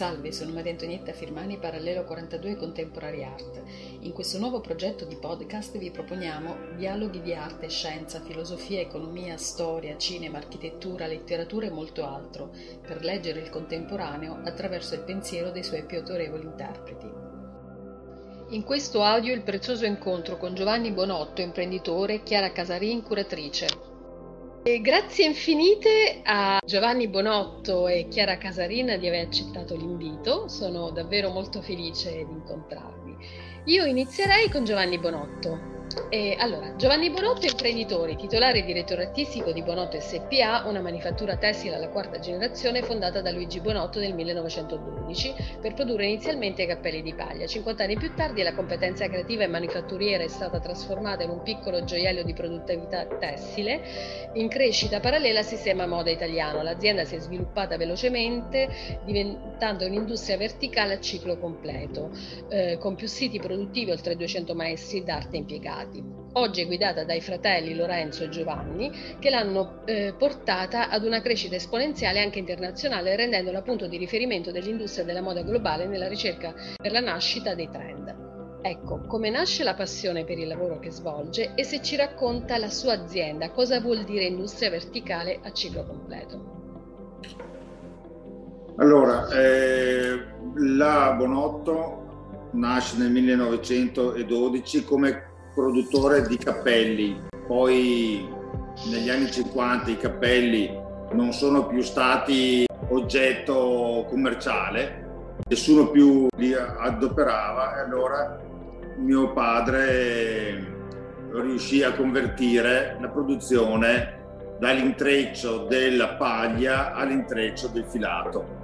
Salve, sono Maria Antonietta Firmani, Parallelo 42 Contemporary Art. In questo nuovo progetto di podcast vi proponiamo dialoghi di arte, scienza, filosofia, economia, storia, cinema, architettura, letteratura e molto altro, per leggere il contemporaneo attraverso il pensiero dei suoi più autorevoli interpreti. In questo audio il prezioso incontro con Giovanni Bonotto, imprenditore, e Chiara Casarin, curatrice. E grazie infinite a Giovanni Bonotto e Chiara Casarina di aver accettato l'invito, sono davvero molto felice di incontrarvi. Io inizierei con Giovanni Bonotto. E allora, Giovanni Bonotto è imprenditore, titolare e direttore artistico di Bonotto SPA, una manifattura tessile alla quarta generazione fondata da Luigi Bonotto nel 1912 per produrre inizialmente cappelli di paglia. 50 anni più tardi la competenza creativa e manifatturiera è stata trasformata in un piccolo gioiello di produttività tessile in crescita parallela al sistema moda italiano. L'azienda si è sviluppata velocemente diventando un'industria verticale a ciclo completo, eh, con più siti produttivi oltre 200 maestri d'arte impiegati stati. Oggi è guidata dai fratelli Lorenzo e Giovanni che l'hanno eh, portata ad una crescita esponenziale anche internazionale rendendola punto di riferimento dell'industria della moda globale nella ricerca per la nascita dei trend. Ecco, come nasce la passione per il lavoro che svolge e se ci racconta la sua azienda, cosa vuol dire industria verticale a ciclo completo. Allora, eh, la Bonotto nasce nel 1912 come produttore di cappelli, poi negli anni 50 i cappelli non sono più stati oggetto commerciale, nessuno più li adoperava e allora mio padre riuscì a convertire la produzione dall'intreccio della paglia all'intreccio del filato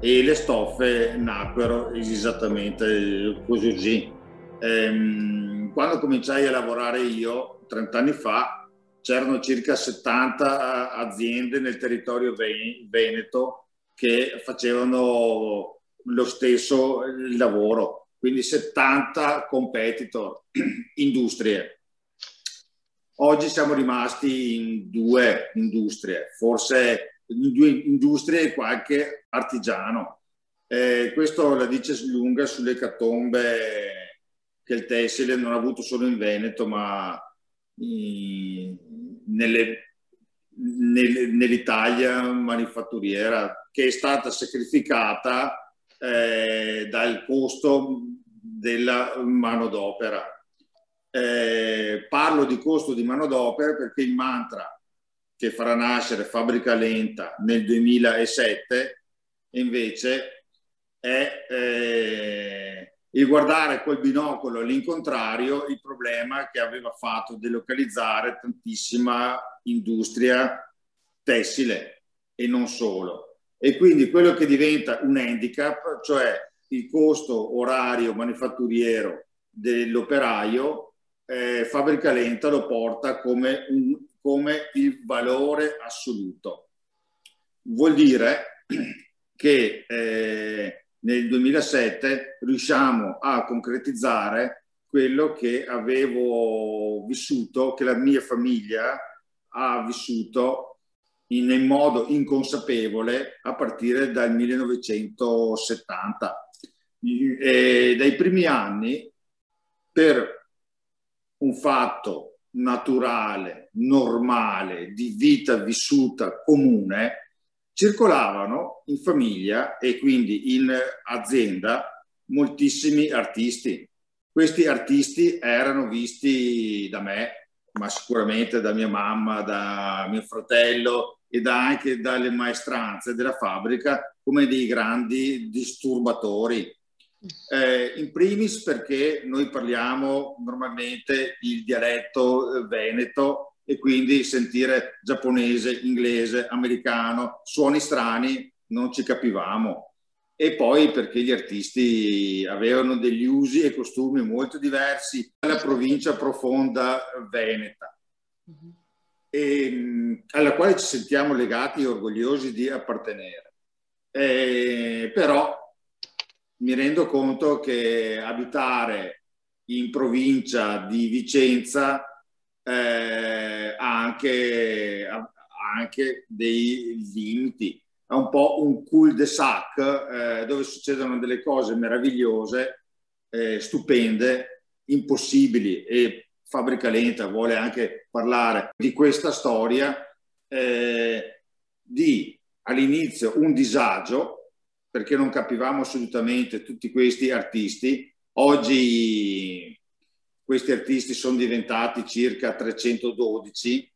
e le stoffe nacquero esattamente così. Ehm, quando cominciai a lavorare io, 30 anni fa, c'erano circa 70 aziende nel territorio veneto che facevano lo stesso lavoro, quindi 70 competitor, industrie. Oggi siamo rimasti in due industrie, forse in due industrie e qualche artigiano. Eh, questo la dice lunga sulle catombe che il tessile non ha avuto solo in Veneto, ma in, nelle, nel, nell'Italia manifatturiera, che è stata sacrificata eh, dal costo della manodopera. Eh, parlo di costo di manodopera perché il mantra che farà nascere Fabbrica Lenta nel 2007 invece è eh, il guardare col binocolo all'incontrario il problema che aveva fatto delocalizzare tantissima industria tessile e non solo. E quindi quello che diventa un handicap, cioè il costo orario manifatturiero dell'operaio, eh, Fabbrica Lenta lo porta come, un, come il valore assoluto. Vuol dire che eh, nel 2007 riusciamo a concretizzare quello che avevo vissuto, che la mia famiglia ha vissuto in, in modo inconsapevole a partire dal 1970. E dai primi anni, per un fatto naturale, normale, di vita vissuta comune, circolavano in famiglia e quindi in azienda moltissimi artisti. Questi artisti erano visti da me, ma sicuramente da mia mamma, da mio fratello e da anche dalle maestranze della fabbrica come dei grandi disturbatori. Eh, in primis perché noi parliamo normalmente il dialetto eh, veneto e quindi sentire giapponese, inglese, americano, suoni strani non ci capivamo. E poi perché gli artisti avevano degli usi e costumi molto diversi dalla provincia profonda veneta, e, ehm, alla quale ci sentiamo legati e orgogliosi di appartenere. E, però mi rendo conto che abitare in provincia di Vicenza eh, anche, anche, dei limiti. È un po' un cul-de-sac eh, dove succedono delle cose meravigliose, eh, stupende, impossibili e Fabbrica Lenta vuole anche parlare di questa storia eh, di all'inizio un disagio perché non capivamo assolutamente tutti questi artisti. Oggi questi artisti sono diventati circa 312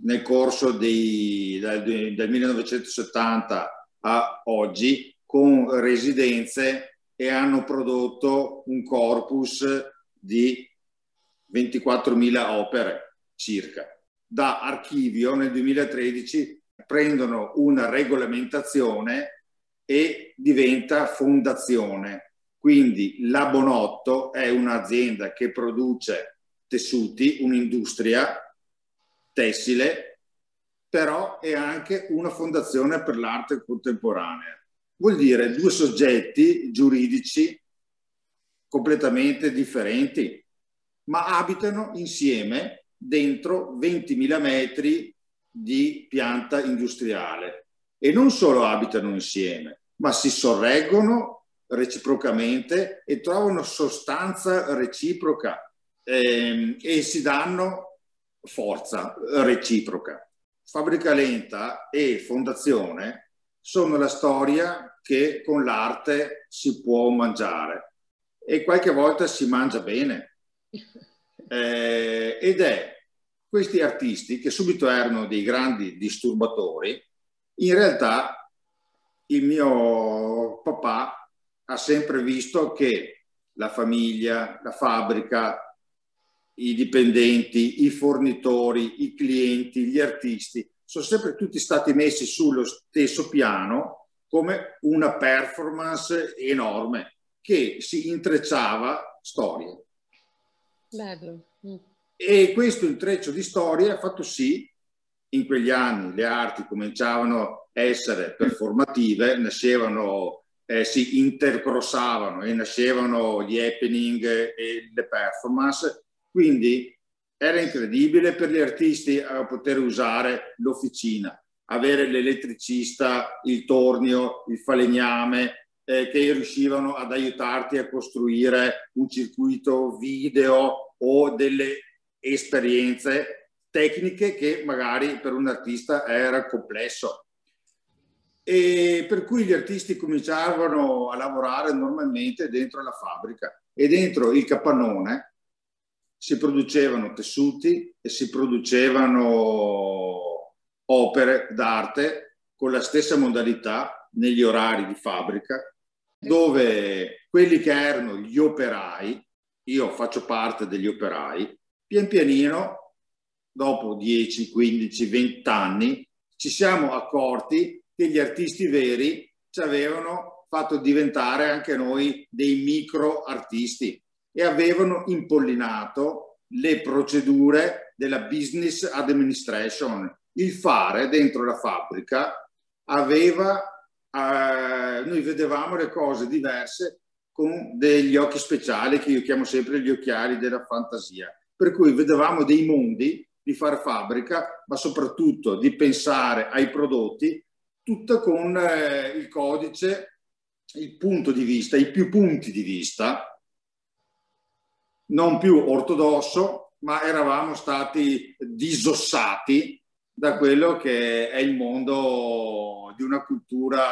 nel corso dei, dal, dal 1970 a oggi con residenze e hanno prodotto un corpus di 24.000 opere circa. Da archivio nel 2013 prendono una regolamentazione e diventa fondazione quindi la Bonotto è un'azienda che produce tessuti, un'industria tessile, però è anche una fondazione per l'arte contemporanea. Vuol dire due soggetti giuridici completamente differenti, ma abitano insieme dentro 20.000 metri di pianta industriale. E non solo abitano insieme, ma si sorreggono reciprocamente e trovano sostanza reciproca ehm, e si danno forza reciproca. Fabbrica Lenta e Fondazione sono la storia che con l'arte si può mangiare e qualche volta si mangia bene. Eh, ed è questi artisti che subito erano dei grandi disturbatori, in realtà il mio papà ha sempre visto che la famiglia, la fabbrica, i dipendenti, i fornitori, i clienti, gli artisti sono sempre tutti stati messi sullo stesso piano come una performance enorme che si intrecciava storie. Bello. Mm. E questo intreccio di storie ha fatto sì, in quegli anni le arti cominciavano a essere performative, nascevano eh, si intercrossavano e nascevano gli happening e le performance, quindi era incredibile per gli artisti a poter usare l'officina, avere l'elettricista, il tornio, il falegname, eh, che riuscivano ad aiutarti a costruire un circuito video o delle esperienze tecniche che magari per un artista era complesso e per cui gli artisti cominciavano a lavorare normalmente dentro la fabbrica e dentro il capannone si producevano tessuti e si producevano opere d'arte con la stessa modalità negli orari di fabbrica dove quelli che erano gli operai, io faccio parte degli operai, pian pianino, dopo 10, 15, 20 anni, ci siamo accorti che gli artisti veri ci avevano fatto diventare anche noi dei micro artisti e avevano impollinato le procedure della business administration. Il fare dentro la fabbrica aveva, eh, noi vedevamo le cose diverse con degli occhi speciali che io chiamo sempre gli occhiali della fantasia. Per cui vedevamo dei mondi di fare fabbrica, ma soprattutto di pensare ai prodotti tutta con eh, il codice, il punto di vista, i più punti di vista, non più ortodosso, ma eravamo stati disossati da quello che è il mondo di una cultura,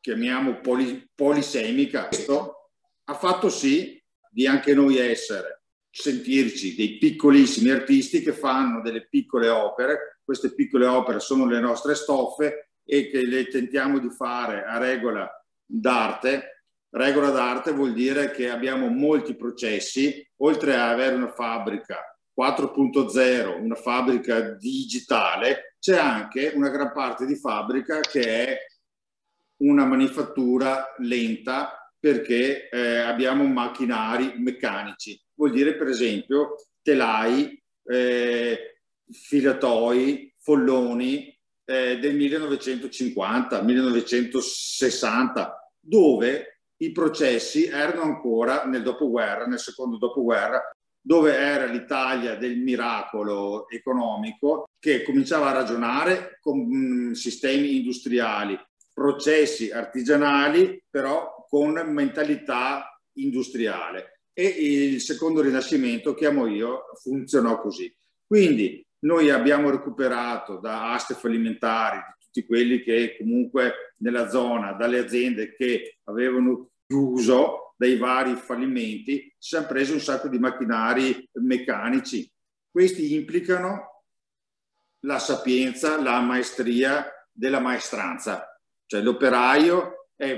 chiamiamo poli, polisemica. Questo ha fatto sì di anche noi essere, sentirci dei piccolissimi artisti che fanno delle piccole opere. Queste piccole opere sono le nostre stoffe e che le tentiamo di fare a regola d'arte Regola d'arte vuol dire che abbiamo molti processi, oltre ad avere una fabbrica 4.0, una fabbrica digitale, c'è anche una gran parte di fabbrica che è una manifattura lenta perché eh, abbiamo macchinari meccanici. Vuol dire per esempio telai, eh, filatoi, folloni eh, del 1950, 1960, dove i processi erano ancora nel dopoguerra, nel secondo dopoguerra, dove era l'Italia del miracolo economico che cominciava a ragionare con mm, sistemi industriali, processi artigianali, però con mentalità industriale. E il secondo rinascimento, chiamo io, funzionò così. Quindi noi abbiamo recuperato da aste fallimentari, tutti quelli che comunque nella zona, dalle aziende che avevano chiuso dai vari fallimenti, si sono presi un sacco di macchinari meccanici. Questi implicano la sapienza, la maestria della maestranza. Cioè l'operaio è,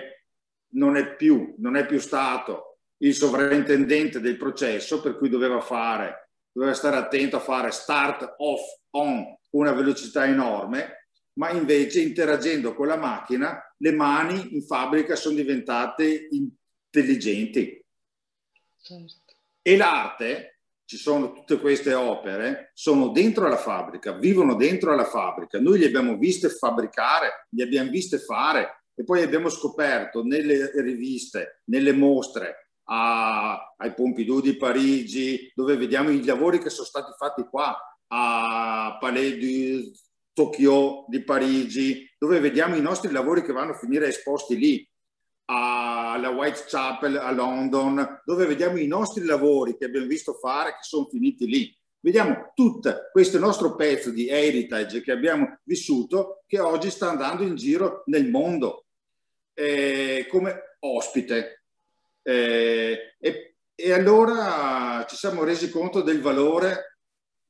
non, è più, non è più stato il sovrintendente del processo, per cui doveva fare, doveva stare attento a fare start, off, on, una velocità enorme, ma invece interagendo con la macchina le mani in fabbrica sono diventate intelligenti. Certo. E l'arte, ci sono tutte queste opere, sono dentro la fabbrica, vivono dentro la fabbrica. Noi le abbiamo viste fabbricare, le abbiamo viste fare e poi abbiamo scoperto nelle riviste, nelle mostre, a, ai Pompidou di Parigi, dove vediamo i lavori che sono stati fatti qua, a Palais du Tokyo, di Parigi, dove vediamo i nostri lavori che vanno a finire esposti lì, alla Whitechapel a London, dove vediamo i nostri lavori che abbiamo visto fare che sono finiti lì. Vediamo tutto questo nostro pezzo di heritage che abbiamo vissuto che oggi sta andando in giro nel mondo eh, come ospite. Eh, e, e allora ci siamo resi conto del valore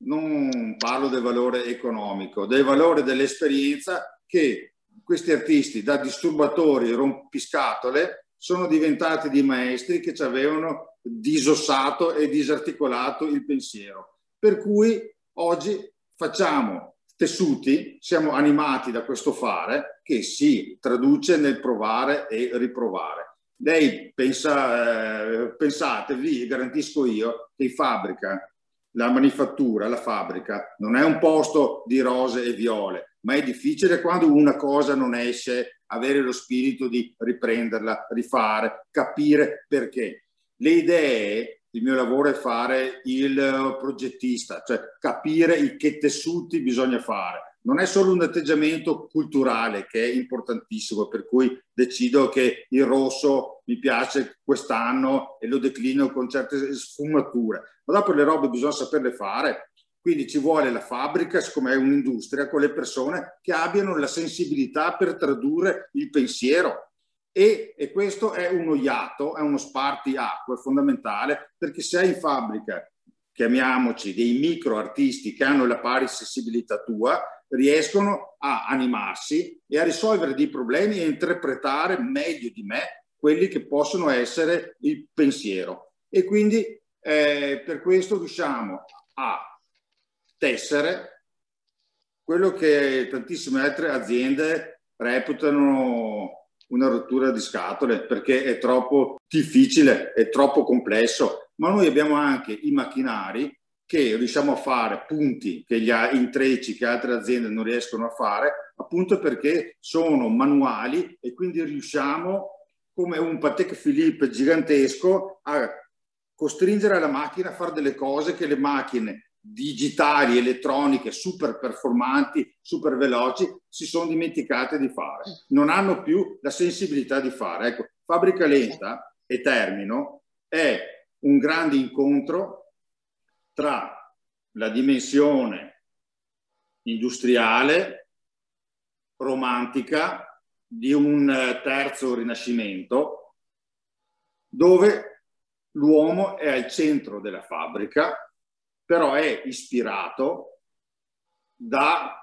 non parlo del valore economico, del valore dell'esperienza che questi artisti da disturbatori rompiscatole sono diventati di maestri che ci avevano disossato e disarticolato il pensiero. Per cui oggi facciamo tessuti, siamo animati da questo fare che si traduce nel provare e riprovare. Lei pensa, eh, pensate, vi garantisco io, che fabbrica la manifattura, la fabbrica, non è un posto di rose e viole, ma è difficile quando una cosa non esce, avere lo spirito di riprenderla, rifare, capire perché. Le idee, il mio lavoro è fare il progettista, cioè capire che tessuti bisogna fare non è solo un atteggiamento culturale che è importantissimo, per cui decido che il rosso mi piace quest'anno e lo declino con certe sfumature, ma dopo le robe bisogna saperle fare. Quindi ci vuole la fabbrica, siccome è un'industria, con le persone che abbiano la sensibilità per tradurre il pensiero. E, e questo è uno iato, è uno spartiacque fondamentale, perché se hai in fabbrica, chiamiamoci, dei micro artisti che hanno la pari sensibilità tua, riescono a animarsi e a risolvere dei problemi e interpretare meglio di me quelli che possono essere il pensiero. E quindi eh, per questo riusciamo a tessere quello che tantissime altre aziende reputano una rottura di scatole perché è troppo difficile, è troppo complesso, ma noi abbiamo anche i macchinari che riusciamo a fare punti che gli intrecci che altre aziende non riescono a fare, appunto perché sono manuali e quindi riusciamo come un Patek Philippe gigantesco a costringere la macchina a fare delle cose che le macchine digitali, elettroniche, super performanti, super veloci, si sono dimenticate di fare. Non hanno più la sensibilità di fare. Ecco, fabbrica lenta e termino è un grande incontro tra la dimensione industriale, romantica, di un eh, terzo rinascimento, dove l'uomo è al centro della fabbrica, però è ispirato dal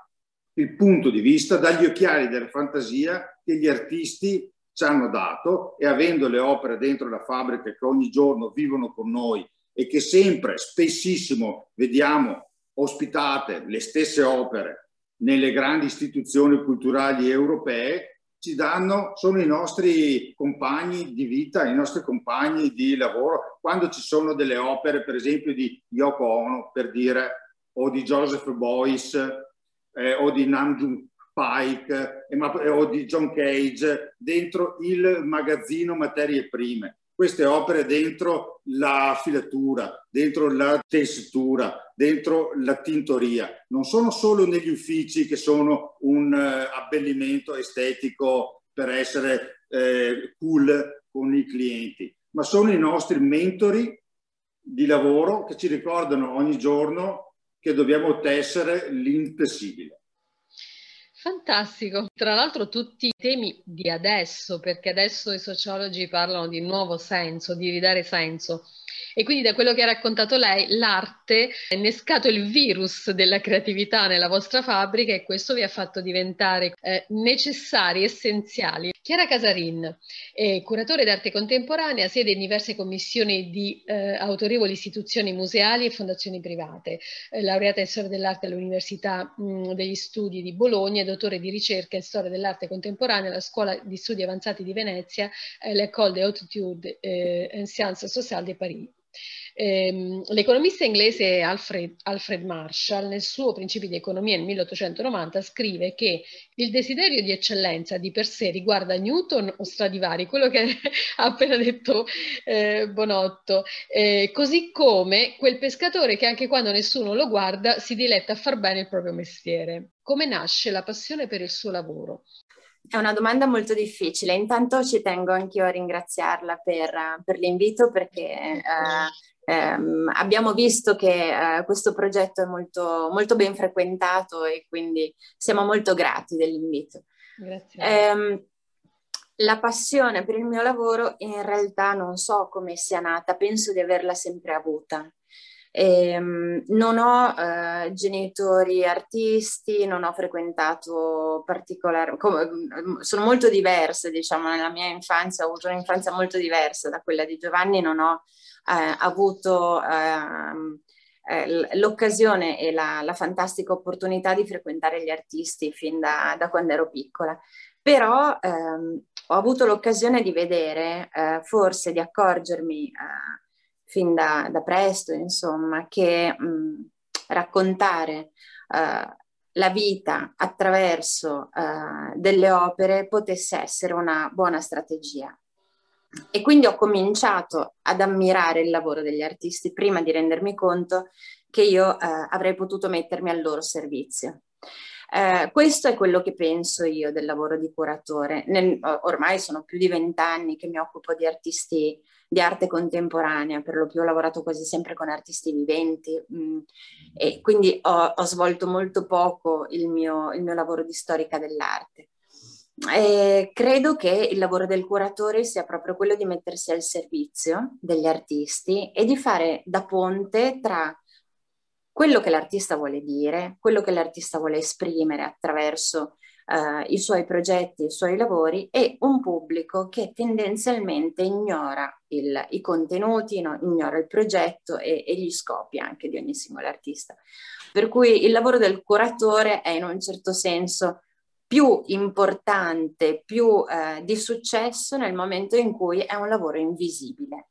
punto di vista, dagli occhiali della fantasia che gli artisti ci hanno dato e avendo le opere dentro la fabbrica che ogni giorno vivono con noi e che sempre, spessissimo, vediamo ospitate le stesse opere nelle grandi istituzioni culturali europee, ci danno, sono i nostri compagni di vita, i nostri compagni di lavoro. Quando ci sono delle opere, per esempio, di Yoko Ono, per dire, o di Joseph Boyce, eh, o di Namjoon Pike eh, o di John Cage dentro il magazzino materie prime. Queste opere dentro la filatura, dentro la tessitura, dentro la tintoria. Non sono solo negli uffici che sono un uh, abbellimento estetico per essere eh, cool con i clienti, ma sono i nostri mentori di lavoro che ci ricordano ogni giorno che dobbiamo tessere l'intessibile. Fantastico. Tra l'altro tutti i temi di adesso, perché adesso i sociologi parlano di nuovo senso, di ridare senso. E quindi da quello che ha raccontato lei, l'arte ha innescato il virus della creatività nella vostra fabbrica e questo vi ha fatto diventare eh, necessari, essenziali. Chiara Casarin, è curatore d'arte contemporanea, siede in diverse commissioni di eh, autorevoli istituzioni museali e fondazioni private, eh, laureata in storia dell'arte all'Università mh, degli Studi di Bologna e dottore di ricerca in storia dell'arte contemporanea alla Scuola di Studi Avanzati di Venezia, eh, l'École des Hautes eh, en Sciences Sociales de Paris. Ehm, l'economista inglese Alfred, Alfred, Marshall, nel suo Principi di economia nel 1890, scrive che il desiderio di eccellenza di per sé riguarda Newton o Stradivari, quello che ha appena detto eh, Bonotto, eh, così come quel pescatore che anche quando nessuno lo guarda si diletta a far bene il proprio mestiere. Come nasce la passione per il suo lavoro? È una domanda molto difficile. Intanto ci tengo anch'io a ringraziarla per, per l'invito perché eh, ehm, abbiamo visto che eh, questo progetto è molto, molto, ben frequentato e quindi siamo molto grati dell'invito. Grazie. Eh, la passione per il mio lavoro in realtà non so come sia nata, penso di averla sempre avuta. Eh, non ho eh, genitori artisti, non ho frequentato particolari, sono molto diverse, diciamo, nella mia infanzia, ho avuto un'infanzia molto diversa da quella di Giovanni, non ho eh, avuto ehm, eh, l'occasione e la, la, fantastica opportunità di frequentare gli artisti fin da, da quando ero piccola. Però ehm, ho avuto l'occasione di vedere, eh, forse di accorgermi eh, fin da, da presto, insomma, che mh, raccontare uh, la vita attraverso uh, delle opere potesse essere una buona strategia. E quindi ho cominciato ad ammirare il lavoro degli artisti prima di rendermi conto che io uh, avrei potuto mettermi al loro servizio. Eh, questo è quello che penso io del lavoro di curatore. Nel, ormai sono più di vent'anni che mi occupo di artisti di arte contemporanea, per lo più ho lavorato quasi sempre con artisti viventi mh, mm, e quindi ho, ho, svolto molto poco il mio, il mio lavoro di storica dell'arte. E credo che il lavoro del curatore sia proprio quello di mettersi al servizio degli artisti e di fare da ponte tra quello che l'artista vuole dire, quello che l'artista vuole esprimere attraverso uh, i suoi progetti, i suoi lavori e un pubblico che tendenzialmente ignora il, i contenuti, no? ignora il progetto e, e gli scopi anche di ogni singolo artista. Per cui il lavoro del curatore è in un certo senso più importante, più eh, di successo nel momento in cui è un lavoro invisibile.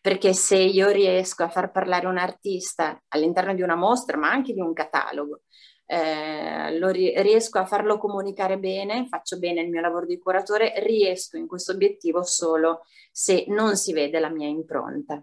Perché se io riesco a far parlare un artista all'interno di una mostra, ma anche di un catalogo, eh, lo riesco a farlo comunicare bene, faccio bene il mio lavoro di curatore, riesco in questo obiettivo solo se non si vede la mia impronta.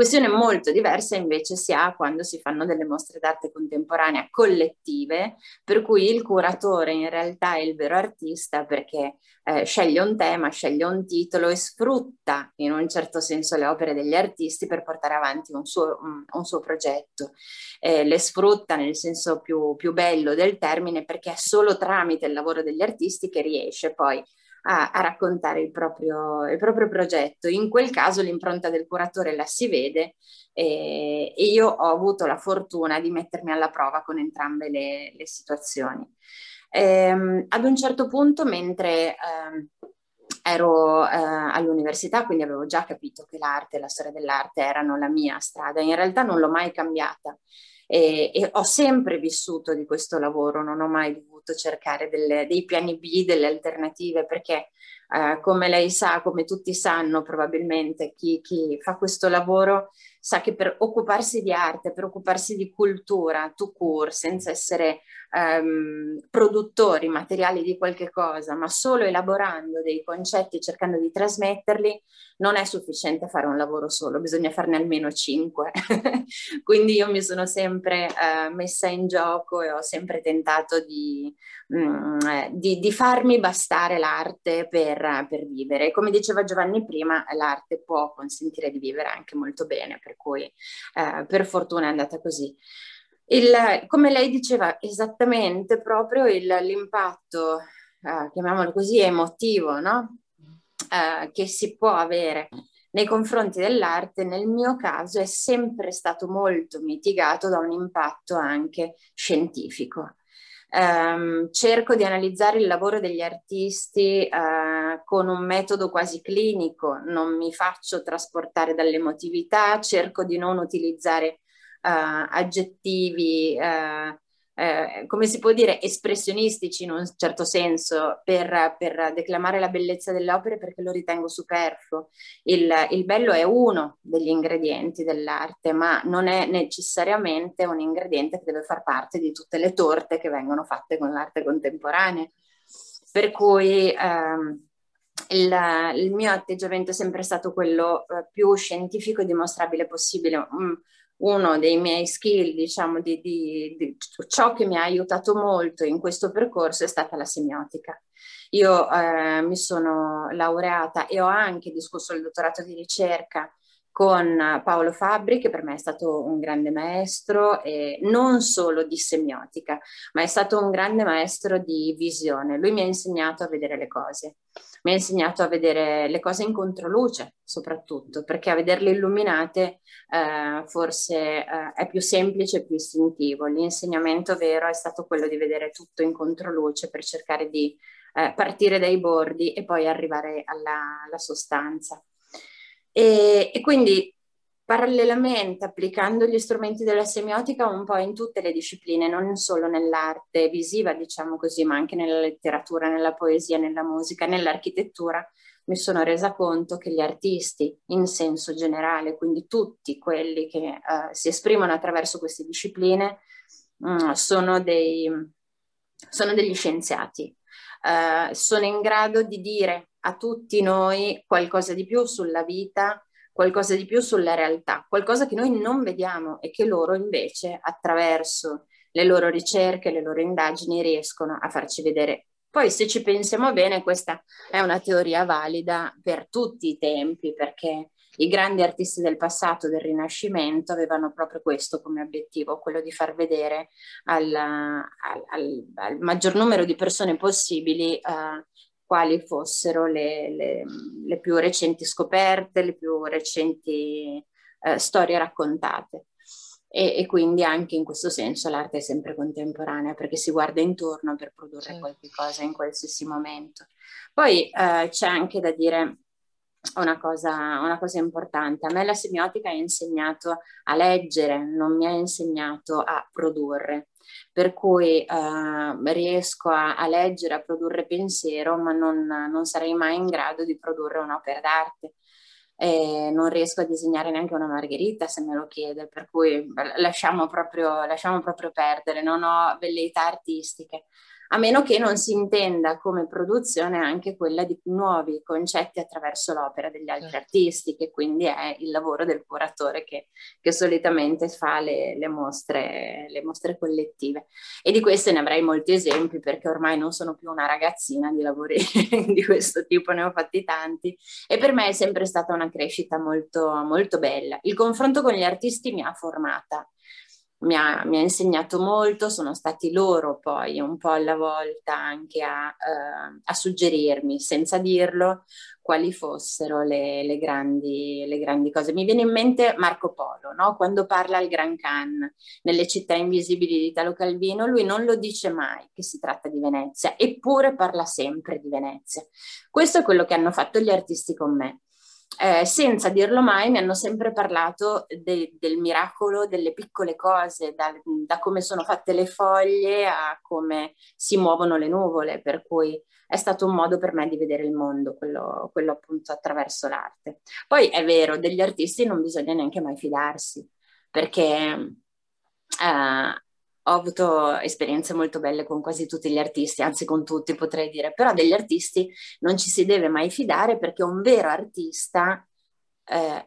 Questione molto diversa invece si ha quando si fanno delle mostre d'arte contemporanea collettive, per cui il curatore in realtà è il vero artista perché eh, sceglie un tema, sceglie un titolo e sfrutta in un certo senso le opere degli artisti per portare avanti un suo, un, un suo progetto. Eh, le sfrutta nel senso più, più bello del termine perché è solo tramite il lavoro degli artisti che riesce poi a, a raccontare il proprio, il proprio, progetto. In quel caso l'impronta del curatore la si vede e, e, io ho avuto la fortuna di mettermi alla prova con entrambe le, le situazioni. Ehm, ad un certo punto, mentre ehm, ero eh, all'università, quindi avevo già capito che l'arte e la storia dell'arte erano la mia strada, in realtà non l'ho mai cambiata e, e ho sempre vissuto di questo lavoro, non ho mai dovuto cercare delle, dei piani B, delle alternative, perché eh, come lei sa, come tutti sanno probabilmente, chi, chi fa questo lavoro sa che per occuparsi di arte, per occuparsi di cultura, to cure, senza essere ehm, produttori materiali di qualche cosa, ma solo elaborando dei concetti, cercando di trasmetterli, non è sufficiente fare un lavoro solo, bisogna farne almeno cinque. Quindi io mi sono sempre eh, messa in gioco e ho sempre tentato di, mh, mm, eh, di, di farmi bastare l'arte per, per vivere. Come diceva Giovanni prima, l'arte può consentire di vivere anche molto bene, per cui eh, per fortuna è andata così. Il, come lei diceva esattamente proprio il, l'impatto, eh, chiamiamolo così, emotivo, no? eh, che si può avere nei confronti dell'arte, nel mio caso è sempre stato molto mitigato da un impatto anche scientifico. Um, cerco di analizzare il lavoro degli artisti uh, con un metodo quasi clinico, non mi faccio trasportare dall'emotività, cerco di non utilizzare aggettivi, uh, eh, come si può dire, espressionistici in un certo senso per, per, declamare la bellezza delle opere perché lo ritengo superfluo. Il, il bello è uno degli ingredienti dell'arte, ma non è necessariamente un ingrediente che deve far parte di tutte le torte che vengono fatte con l'arte contemporanea. Per cui ehm, il, il, mio atteggiamento è sempre stato quello eh, più scientifico e dimostrabile possibile. Mm, uno dei miei skill, diciamo, di, di, di, ciò che mi ha aiutato molto in questo percorso è stata la semiotica. Io eh, mi sono laureata e ho anche discusso il dottorato di ricerca con Paolo Fabri, che per me è stato un grande maestro, eh, non solo di semiotica, ma è stato un grande maestro di visione. Lui mi ha insegnato a vedere le cose mi ha insegnato a vedere le cose in controluce soprattutto, perché a vederle illuminate eh, forse eh, è più semplice e più istintivo. L'insegnamento vero è stato quello di vedere tutto in controluce per cercare di eh, partire dai bordi e poi arrivare alla, alla sostanza. E, e quindi parallelamente applicando gli strumenti della semiotica un po' in tutte le discipline, non solo nell'arte visiva, diciamo così, ma anche nella letteratura, nella poesia, nella musica, nell'architettura, mi sono resa conto che gli artisti in senso generale, quindi tutti quelli che uh, si esprimono attraverso queste discipline, uh, sono, dei, sono, degli scienziati. Uh, sono in grado di dire a tutti noi qualcosa di più sulla vita, qualcosa di più sulla realtà, qualcosa che noi non vediamo e che loro invece attraverso le loro ricerche, le loro indagini riescono a farci vedere. Poi se ci pensiamo bene, questa è una teoria valida per tutti i tempi, perché i grandi artisti del passato, del Rinascimento, avevano proprio questo come obiettivo, quello di far vedere al, al, al, al maggior numero di persone possibili uh, quali fossero le, le, le più recenti scoperte, le più recenti eh, storie raccontate. E, e, quindi anche in questo senso l'arte è sempre contemporanea perché si guarda intorno per produrre certo. qualche cosa in qualsiasi momento. Poi eh, c'è anche da dire una cosa, una cosa importante. A me la semiotica ha insegnato a leggere, non mi ha insegnato a produrre per cui eh, riesco a, a, leggere, a produrre pensiero, ma non, non, sarei mai in grado di produrre un'opera d'arte. E non riesco a disegnare neanche una margherita se me lo chiede, per cui lasciamo proprio, lasciamo proprio perdere, non ho velleità artistiche. A meno che non si intenda come produzione anche quella di nuovi concetti attraverso l'opera degli altri certo. artisti, che quindi è il lavoro del curatore che, che solitamente fa le, le, mostre, le mostre collettive. E di queste ne avrei molti esempi perché ormai non sono più una ragazzina di lavori di questo tipo, ne ho fatti tanti e per me è sempre stata una crescita molto, molto bella. Il confronto con gli artisti mi ha formata mi ha, mi ha, insegnato molto, sono stati loro poi un po' alla volta anche a, uh, a suggerirmi, senza dirlo, quali fossero le, le, grandi, le, grandi, cose. Mi viene in mente Marco Polo, no? quando parla al Gran Can, nelle città invisibili di Italo Calvino, lui non lo dice mai che si tratta di Venezia, eppure parla sempre di Venezia. Questo è quello che hanno fatto gli artisti con me eh, senza dirlo mai mi hanno sempre parlato de, del miracolo delle piccole cose, da, da, come sono fatte le foglie a come si muovono le nuvole, per cui è stato un modo per me di vedere il mondo, quello, quello appunto attraverso l'arte. Poi è vero, degli artisti non bisogna neanche mai fidarsi, perché... Eh, ho avuto esperienze molto belle con quasi tutti gli artisti, anzi con tutti potrei dire, però degli artisti non ci si deve mai fidare perché un vero artista eh,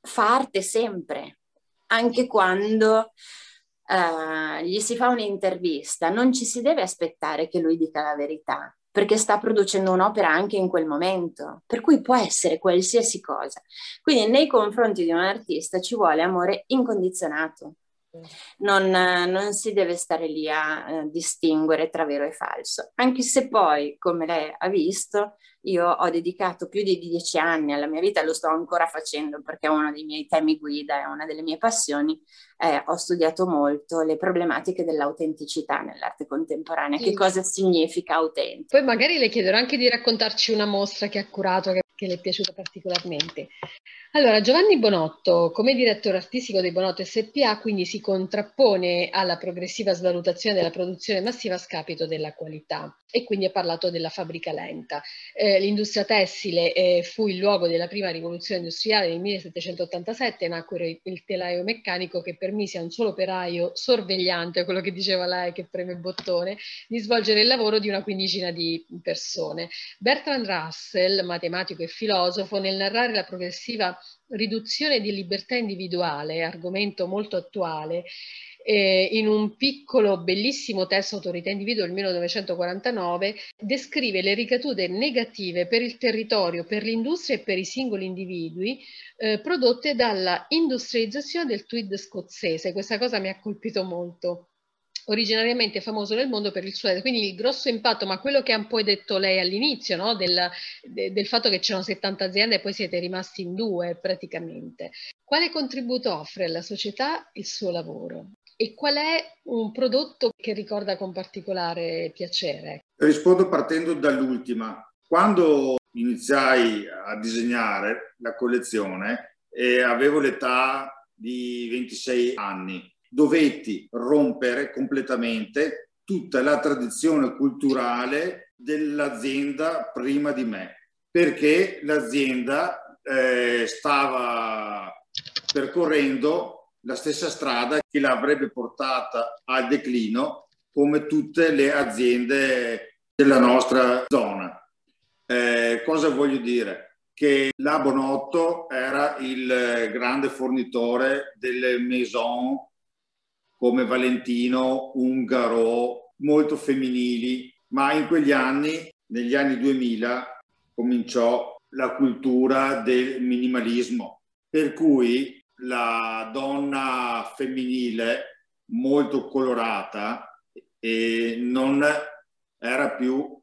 fa arte sempre, anche quando eh, gli si fa un'intervista, non ci si deve aspettare che lui dica la verità perché sta producendo un'opera anche in quel momento, per cui può essere qualsiasi cosa. Quindi nei confronti di un artista ci vuole amore incondizionato non, non, si deve stare lì a eh, distinguere tra vero e falso, anche se poi, come lei ha visto, io ho dedicato più di dieci anni alla mia vita, lo sto ancora facendo perché è uno dei miei temi guida, è una delle mie passioni, eh, ho studiato molto le problematiche dell'autenticità nell'arte contemporanea, sì. che cosa significa autentico. Poi magari le chiederò anche di raccontarci una mostra che ha curato, che, che le è piaciuta particolarmente. Allora, Giovanni Bonotto, come direttore artistico dei Bonotto SPA, quindi si contrappone alla progressiva svalutazione della produzione massiva a scapito della qualità e quindi ha parlato della fabbrica lenta. Eh, l'industria tessile eh, fu il luogo della prima rivoluzione industriale nel 1787, nacque il telaio meccanico che permise a un solo operaio sorvegliante, quello che diceva lei che preme il bottone, di svolgere il lavoro di una quindicina di persone. Bertrand Russell, matematico e filosofo, nel narrare la progressiva riduzione di libertà individuale, argomento molto attuale, eh, in un piccolo bellissimo testo Autorità Individuo del 1949, descrive le ricadute negative per il territorio, per l'industria e per i singoli individui eh, prodotte dalla industrializzazione del tweed scozzese. Questa cosa mi ha colpito molto originariamente famoso nel mondo per il suo, quindi il grosso impatto, ma quello che ha un po' detto lei all'inizio, no? del, de, del, fatto che c'erano 70 aziende e poi siete rimasti in due praticamente. Quale contributo offre alla società il suo lavoro? E qual è un prodotto che ricorda con particolare piacere? Rispondo partendo dall'ultima. Quando iniziai a disegnare la collezione eh, avevo l'età di 26 anni dovetti rompere completamente tutta la tradizione culturale dell'azienda prima di me, perché l'azienda eh, stava percorrendo la stessa strada che l'avrebbe portata al declino come tutte le aziende della nostra zona. Eh, cosa voglio dire? Che la Bonotto era il grande fornitore delle maison come Valentino, Ungaro, molto femminili, ma in quegli anni, negli anni 2000, cominciò la cultura del minimalismo, per cui la donna femminile molto colorata e non era più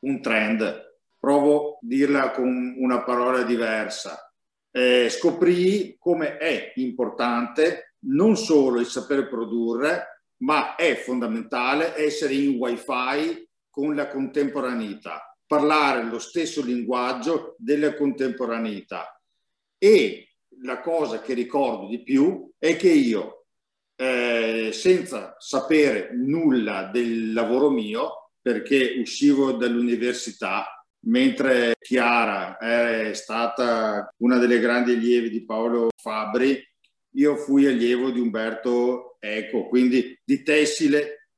un trend. Provo a dirla con una parola diversa. Eh, scoprì come è importante non solo il sapere produrre, ma è fondamentale essere in wifi con la contemporaneità, parlare lo stesso linguaggio della contemporaneità. E la cosa che ricordo di più è che io, eh, senza sapere nulla del lavoro mio, perché uscivo dall'università, mentre Chiara è stata una delle grandi allievi di Paolo Fabri, io fui allievo di Umberto Eco, quindi di tessile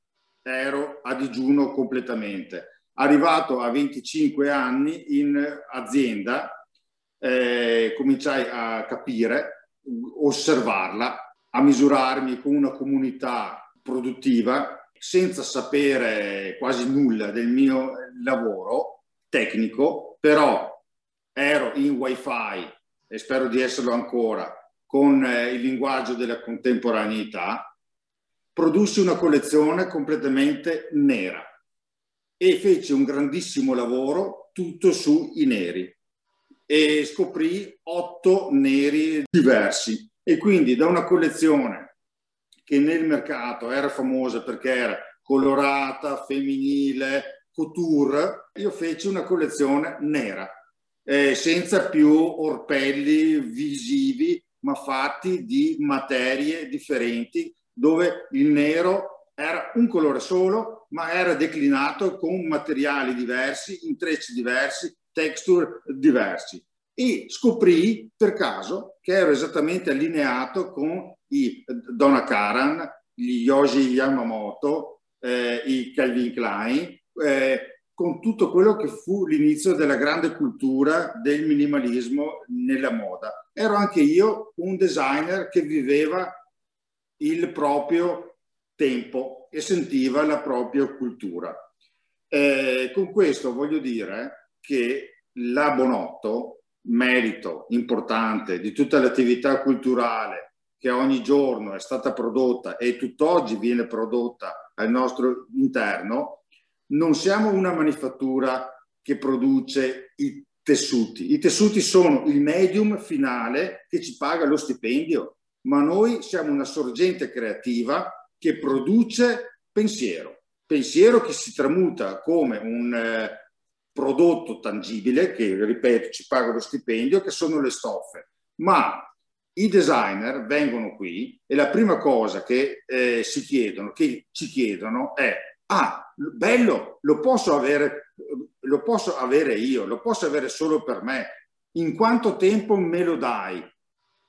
ero a digiuno completamente. Arrivato a 25 anni in azienda, eh, cominciai a capire, osservarla, a misurarmi con una comunità produttiva senza sapere quasi nulla del mio lavoro tecnico, però ero in wifi e spero di esserlo ancora con eh, il linguaggio della contemporaneità, produsse una collezione completamente nera e fece un grandissimo lavoro tutto sui neri e scoprì otto neri diversi. E quindi da una collezione che nel mercato era famosa perché era colorata, femminile, couture, io feci una collezione nera, eh, senza più orpelli visivi, ma fatti di materie differenti, dove il nero era un colore solo, ma era declinato con materiali diversi, intrecci diversi, texture diversi. E scoprì per caso che ero esattamente allineato con i Donna Karan, gli Yoshi Yamamoto, eh, i Calvin Klein, eh, con tutto quello che fu l'inizio della grande cultura del minimalismo nella moda. Ero anche io un designer che viveva il proprio tempo e sentiva la propria cultura. Eh, con questo voglio dire che la Bonotto, merito importante di tutta l'attività culturale che ogni giorno è stata prodotta e tutt'oggi viene prodotta al nostro interno, non siamo una manifattura che produce i tessuti. I tessuti sono il medium finale che ci paga lo stipendio, ma noi siamo una sorgente creativa che produce pensiero. Pensiero che si tramuta come un eh, prodotto tangibile, che ripeto ci paga lo stipendio, che sono le stoffe. Ma i designer vengono qui e la prima cosa che eh, si chiedono, che ci chiedono è ah, bello, lo posso avere, lo posso avere io, lo posso avere solo per me. In quanto tempo me lo dai?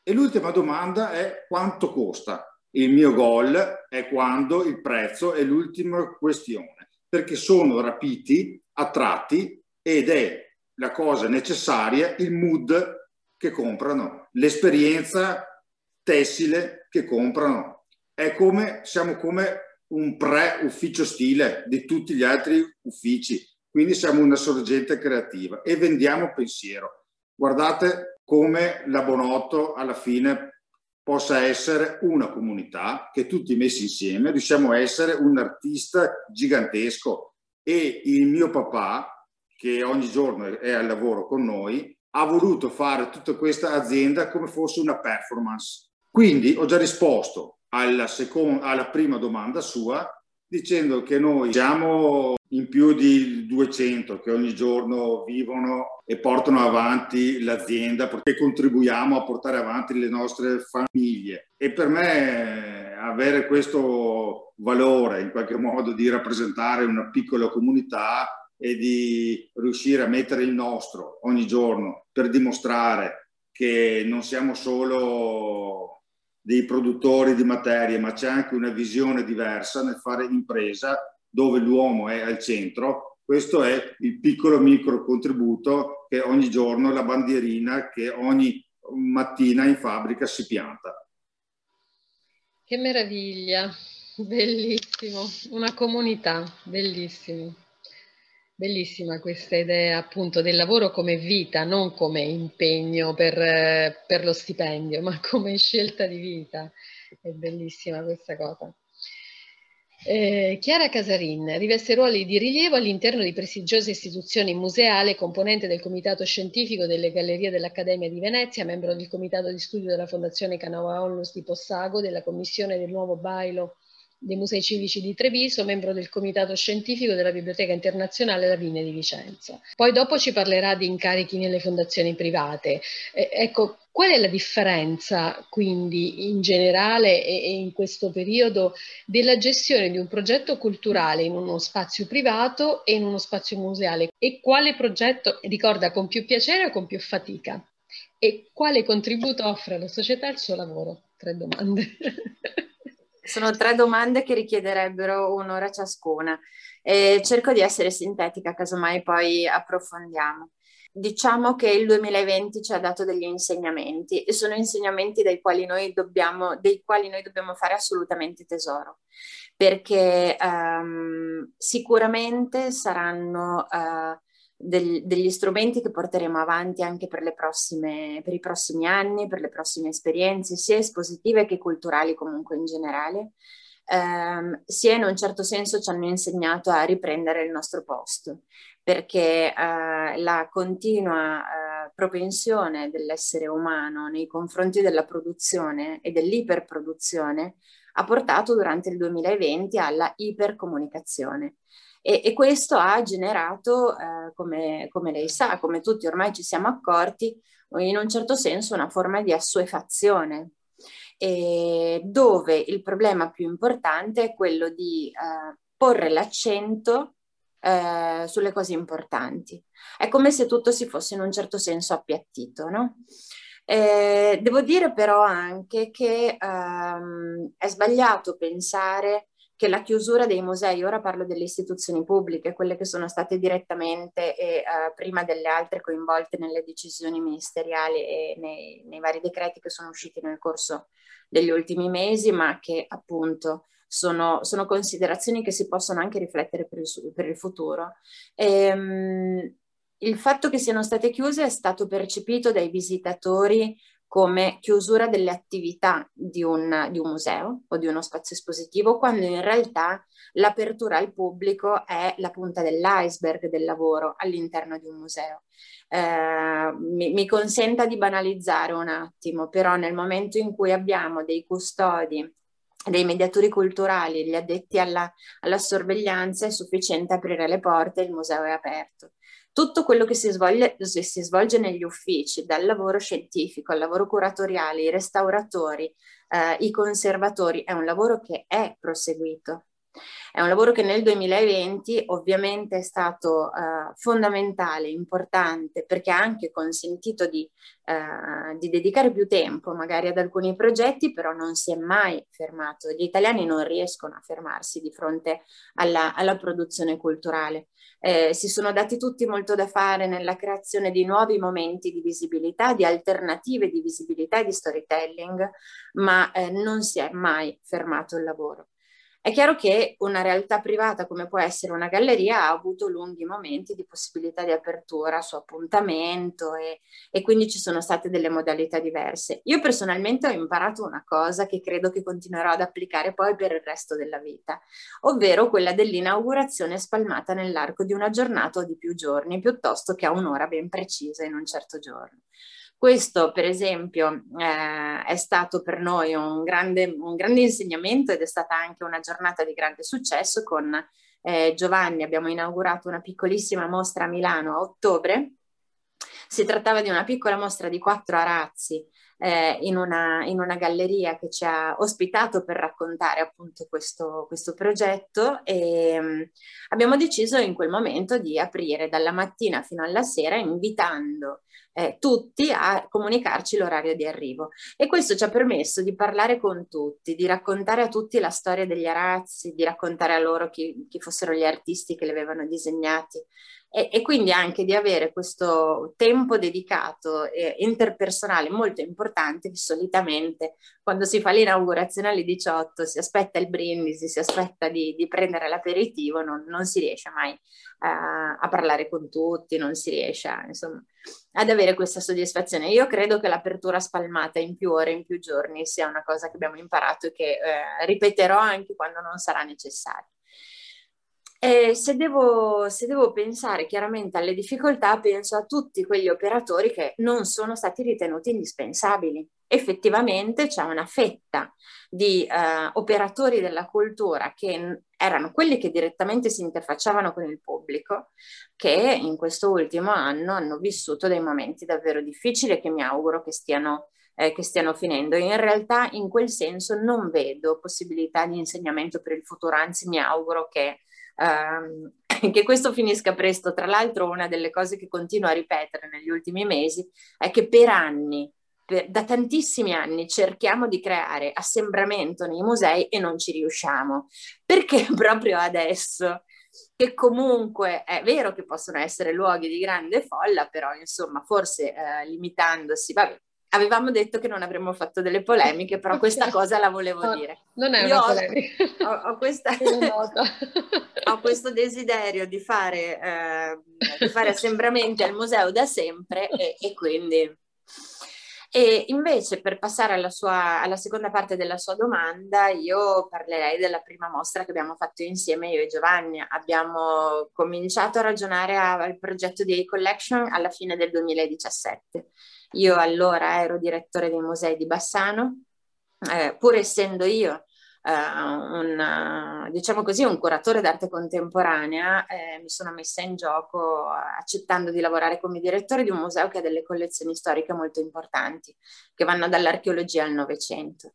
E l'ultima domanda è quanto costa? Il mio goal è quando il prezzo è l'ultima questione, perché sono rapiti, attratti ed è la cosa necessaria, il mood che comprano, l'esperienza tessile che comprano. È come, siamo come un pre-ufficio stile di tutti gli altri uffici, quindi siamo una sorgente creativa e vendiamo pensiero. Guardate come la Bonotto alla fine possa essere una comunità che tutti messi insieme riusciamo a essere un artista gigantesco e il mio papà che ogni giorno è al lavoro con noi ha voluto fare tutta questa azienda come fosse una performance. Quindi ho già risposto alla, seconda, alla prima domanda sua dicendo che noi siamo in più di 200 che ogni giorno vivono e portano avanti l'azienda perché contribuiamo a portare avanti le nostre famiglie. E per me avere questo valore in qualche modo di rappresentare una piccola comunità e di riuscire a mettere il nostro ogni giorno per dimostrare che non siamo solo dei produttori di materie, ma c'è anche una visione diversa nel fare impresa dove l'uomo è al centro. Questo è il piccolo micro contributo che ogni giorno, la bandierina che ogni mattina in fabbrica si pianta. Che meraviglia, bellissimo, una comunità, bellissimo. Bellissima questa idea appunto del lavoro come vita, non come impegno per, per, lo stipendio, ma come scelta di vita. È bellissima questa cosa. Eh, Chiara Casarin riveste ruoli di rilievo all'interno di prestigiose istituzioni museali, componente del comitato scientifico delle gallerie dell'Accademia di Venezia, membro del comitato di studio della Fondazione Canova Onlus di Possago, della commissione del nuovo bailo dei Musei Civici di Treviso, membro del Comitato Scientifico della Biblioteca Internazionale Lavinia di Vicenza. Poi dopo ci parlerà di incarichi nelle fondazioni private. Eh, ecco, qual è la differenza quindi in generale e, e in questo periodo della gestione di un progetto culturale in uno spazio privato e in uno spazio museale? E quale progetto ricorda con più piacere o con più fatica? E quale contributo offre alla società il suo lavoro? Tre domande. sono tre domande che richiederebbero un'ora ciascuna. E cerco di essere sintetica, casomai poi approfondiamo. Diciamo che il 2020 ci ha dato degli insegnamenti e sono insegnamenti dei quali noi dobbiamo, quali noi dobbiamo fare assolutamente tesoro, perché um, sicuramente saranno uh, del, degli strumenti che porteremo avanti anche per, prossime, per, i prossimi anni, per le prossime esperienze, sia espositive che culturali comunque in generale, ehm, sia in un certo senso ci hanno insegnato a riprendere il nostro posto, perché eh, la continua eh, propensione dell'essere umano nei confronti della produzione e dell'iperproduzione ha portato durante il 2020 alla ipercomunicazione. E, e questo ha generato, eh, come, come lei sa, come tutti ormai ci siamo accorti, in un certo senso una forma di assuefazione, dove il problema più importante è quello di eh, porre l'accento eh, sulle cose importanti. È come se tutto si fosse in un certo senso appiattito, no? Eh, devo dire però anche che ehm, è sbagliato pensare che la chiusura dei musei, ora parlo delle istituzioni pubbliche, quelle che sono state direttamente e uh, prima delle altre coinvolte nelle decisioni ministeriali e nei, nei, vari decreti che sono usciti nel corso degli ultimi mesi, ma che appunto sono, sono considerazioni che si possono anche riflettere per il, per il futuro. E, um, il fatto che siano state chiuse è stato percepito dai visitatori come chiusura delle attività di un, di un, museo o di uno spazio espositivo, quando in realtà l'apertura al pubblico è la punta dell'iceberg del lavoro all'interno di un museo. Eh, mi, mi, consenta di banalizzare un attimo, però nel momento in cui abbiamo dei custodi dei mediatori culturali, gli addetti alla, alla sorveglianza, è sufficiente aprire le porte e il museo è aperto tutto quello che si svolge, si svolge, negli uffici, dal lavoro scientifico al lavoro curatoriale, i restauratori, eh, i conservatori, è un lavoro che è proseguito. È un lavoro che nel 2020 ovviamente è stato eh, fondamentale, importante, perché ha anche consentito di, eh, di, dedicare più tempo magari ad alcuni progetti, però non si è mai fermato. Gli italiani non riescono a fermarsi di fronte alla, alla produzione culturale. Eh, si sono dati tutti molto da fare nella creazione di nuovi momenti di visibilità, di alternative di visibilità e di storytelling, ma eh, non si è mai fermato il lavoro. È chiaro che una realtà privata come può essere una galleria ha avuto lunghi momenti di possibilità di apertura su appuntamento e, e, quindi ci sono state delle modalità diverse. Io personalmente ho imparato una cosa che credo che continuerò ad applicare poi per il resto della vita, ovvero quella dell'inaugurazione spalmata nell'arco di una giornata o di più giorni, piuttosto che a un'ora ben precisa in un certo giorno. Questo, per esempio, eh, è stato per noi un grande, un grande, insegnamento ed è stata anche una giornata di grande successo. Con eh, Giovanni abbiamo inaugurato una piccolissima mostra a Milano a ottobre. Si trattava di una piccola mostra di quattro arazzi eh, in, una, in, una, galleria che ci ha ospitato per raccontare appunto questo, questo progetto e um, abbiamo deciso in quel momento di aprire dalla mattina fino alla sera invitando eh, tutti a comunicarci l'orario di arrivo. E questo ci ha permesso di parlare con tutti, di raccontare a tutti la storia degli arazzi, di raccontare a loro chi, chi fossero gli artisti che li avevano disegnati e, e quindi anche di avere questo tempo dedicato eh, interpersonale molto importante che solitamente quando si fa l'inaugurazione alle 18 si aspetta il brindisi, si aspetta di, di prendere l'aperitivo, non, non, si riesce mai uh, a parlare con tutti, non si riesce insomma, ad avere questa soddisfazione. Io credo che l'apertura spalmata in più ore, in più giorni sia una cosa che abbiamo imparato e che eh, ripeterò anche quando non sarà necessario. E se devo, se devo pensare chiaramente alle difficoltà, penso a tutti quegli operatori che non sono stati ritenuti indispensabili. Effettivamente c'è una fetta di eh, operatori della cultura che erano quelli che direttamente si interfacciavano con il pubblico, che in questo ultimo anno hanno vissuto dei momenti davvero difficili che mi auguro che stiano eh, che stiano finendo. In realtà in quel senso non vedo possibilità di insegnamento per il futuro, anzi mi auguro che ehm, che questo finisca presto. Tra l'altro, una delle cose che continuo a ripetere negli ultimi mesi è che per anni per, da tantissimi anni cerchiamo di creare assembramento nei musei e non ci riusciamo. Perché proprio adesso? che comunque è vero che possono essere luoghi di grande folla, però insomma forse eh, limitandosi, vabbè, avevamo detto che non avremmo fatto delle polemiche, però questa cosa la volevo no, dire. Non è una polemica. Ho, ho, questa, ho, questo desiderio di fare, eh, di fare assembramenti al museo da sempre e, e quindi e invece per passare alla, sua, alla seconda parte della sua domanda, io parlerei della prima mostra che abbiamo fatto insieme io e Giovanni. Abbiamo cominciato a ragionare al progetto di A-Collection alla fine del 2017. Io allora ero direttore dei musei di Bassano, eh, pur essendo io uh, un, diciamo così, un curatore d'arte contemporanea, eh, mi sono messa in gioco accettando di lavorare come direttore di un museo che ha delle collezioni storiche molto importanti, che vanno dall'archeologia al Novecento.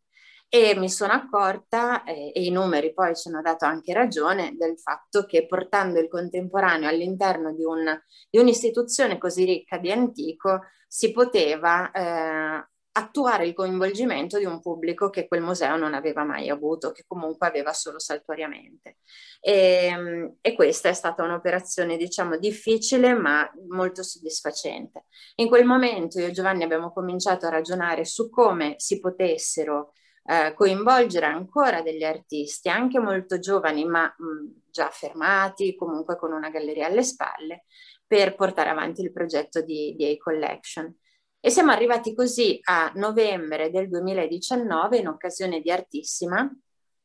E mi sono accorta, eh, e i numeri poi ci hanno dato anche ragione, del fatto che portando il contemporaneo all'interno di, un, di un'istituzione così ricca di antico si poteva eh, attuare il coinvolgimento di un pubblico che quel museo non aveva mai avuto, che comunque aveva solo saltuariamente. E, ehm, e questa è stata un'operazione, diciamo, difficile ma molto soddisfacente. In quel momento io e Giovanni abbiamo cominciato a ragionare su come si potessero eh, coinvolgere ancora degli artisti, anche molto giovani, ma mh, già fermati, comunque con una galleria alle spalle, per portare avanti il progetto di, di A-Collection. E siamo arrivati così a novembre del 2019, in occasione di Artissima,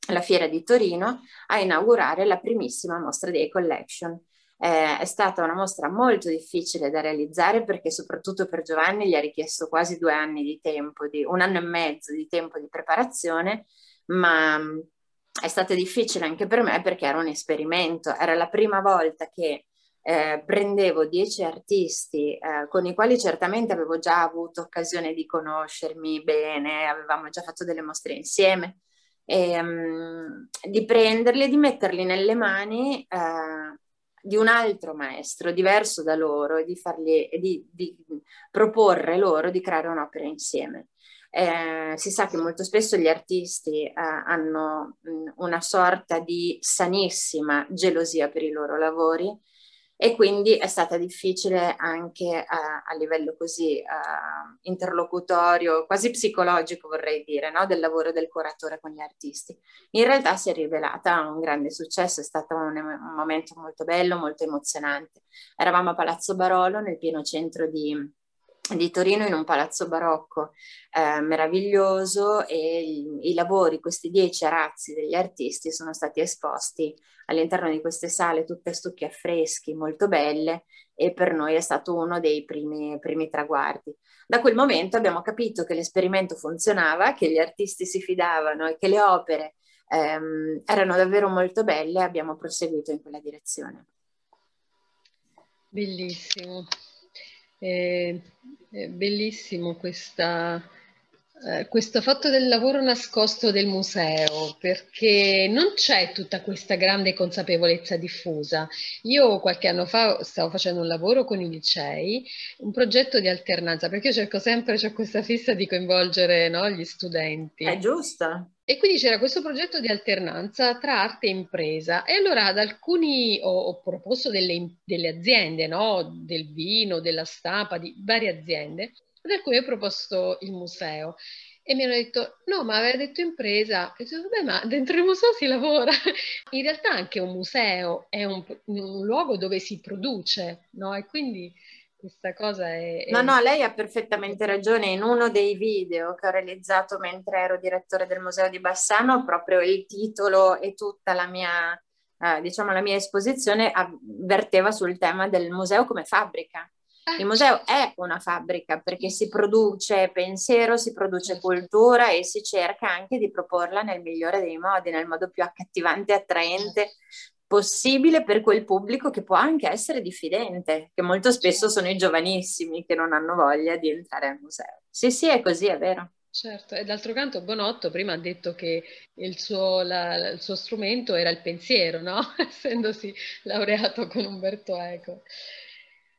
la fiera di Torino, a inaugurare la primissima mostra di A-Collection. Eh, è stata una mostra molto difficile da realizzare perché soprattutto per Giovanni gli ha richiesto quasi due anni di tempo, di, un anno e mezzo di tempo di preparazione, ma mm, è stato difficile anche per me perché era un esperimento, era la prima volta che eh, prendevo dieci artisti eh, con i quali certamente avevo già avuto occasione di conoscermi bene, avevamo già fatto delle mostre insieme, e, um, di prenderli e di metterli nelle mani eh, di un altro maestro diverso da loro e di, fargli, di, di proporre loro di creare un'opera insieme. Eh, si sa che molto spesso gli artisti eh, hanno mh, una sorta di sanissima gelosia per i loro lavori e quindi è stata difficile anche a, a livello così uh, interlocutorio, quasi psicologico vorrei dire, no? del lavoro del curatore con gli artisti. In realtà si è rivelata un grande successo, è stato un, un momento molto bello, molto emozionante. Eravamo a Palazzo Barolo nel pieno centro di, di Torino in un palazzo barocco eh, meraviglioso e i, lavori, questi dieci arazzi degli artisti sono stati esposti all'interno di queste sale tutte stucchi affreschi molto belle e per noi è stato uno dei primi, primi traguardi. Da quel momento abbiamo capito che l'esperimento funzionava, che gli artisti si fidavano e che le opere ehm, erano davvero molto belle e abbiamo proseguito in quella direzione. Bellissimo. È, è bellissimo questa, eh, questo fatto del lavoro nascosto del museo, perché non c'è tutta questa grande consapevolezza diffusa. Io qualche anno fa stavo facendo un lavoro con i licei, un progetto di alternanza, perché io cerco sempre, c'è questa fissa di coinvolgere no, gli studenti. È giusto. E quindi c'era questo progetto di alternanza tra arte e impresa. E allora ad alcuni ho, ho proposto delle, delle aziende, no? del vino, della stampa, di varie aziende, ad alcuni ho proposto il museo. E mi hanno detto no ma aveva detto impresa. E ho detto vabbè ma dentro il museo si lavora. In realtà anche un museo è un, un luogo dove si produce no? e quindi questa cosa è, è, No, no, lei ha perfettamente ragione. In uno dei video che ho realizzato mentre ero direttore del Museo di Bassano, proprio il titolo e tutta la mia, eh, diciamo, la mia esposizione avverteva sul tema del museo come fabbrica. Il museo è una fabbrica perché si produce pensiero, si produce cultura e si cerca anche di proporla nel migliore dei modi, nel modo più accattivante e attraente possibile per quel pubblico che può anche essere diffidente, che molto spesso sono i giovanissimi che non hanno voglia di entrare al museo. Sì, sì, è così, è vero. Certo, e d'altro canto Bonotto prima ha detto che il suo, la, il suo strumento era il pensiero, no? Essendosi laureato con Umberto Eco.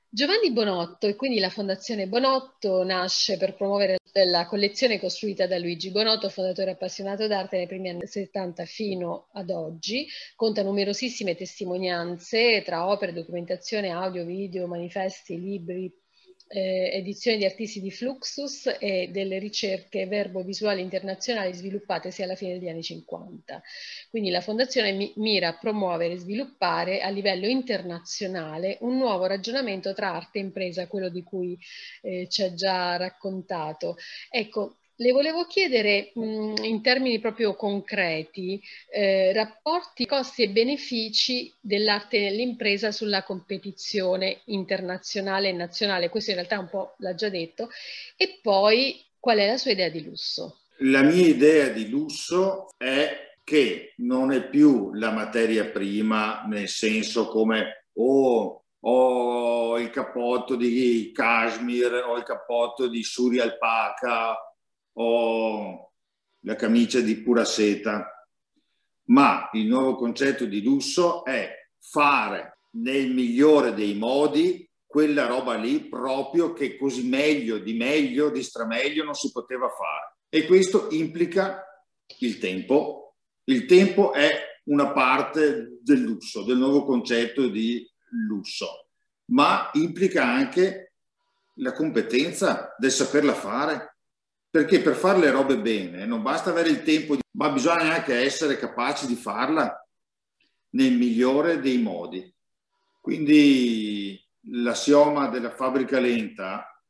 Giovanni Bonotto e quindi la Fondazione Bonotto nasce per promuovere la collezione costruita da Luigi Bonotto, fondatore appassionato d'arte nei primi anni 70 fino ad oggi, conta numerosissime testimonianze tra opere, documentazione, audio, video, manifesti, libri, eh, edizioni di artisti di Fluxus e delle ricerche verbo-visuali internazionali sviluppate sia alla fine degli anni 50. Quindi la Fondazione mi mira a promuovere e sviluppare a livello internazionale un nuovo ragionamento tra arte e impresa, quello di cui eh, ci ha già raccontato. Ecco, le volevo chiedere mh, in termini proprio concreti, eh, rapporti costi e benefici dell'arte nell'impresa sulla competizione internazionale e nazionale, questo in realtà un po' l'ha già detto, e poi qual è la sua idea di lusso? La mia idea di lusso è che non è più la materia prima nel senso come oh, ho il cappotto di cashmere, ho il cappotto di suri alpaca, o la camicia di pura seta, ma il nuovo concetto di lusso è fare nel migliore dei modi quella roba lì proprio che così meglio, di meglio, di strameglio non si poteva fare. E questo implica il tempo. Il tempo è una parte del lusso, del nuovo concetto di lusso, ma implica anche la competenza del saperla fare, perché per fare le robe bene non basta avere il tempo, ma bisogna anche essere capaci di farla nel migliore dei modi. Quindi l'assioma della fabbrica lenta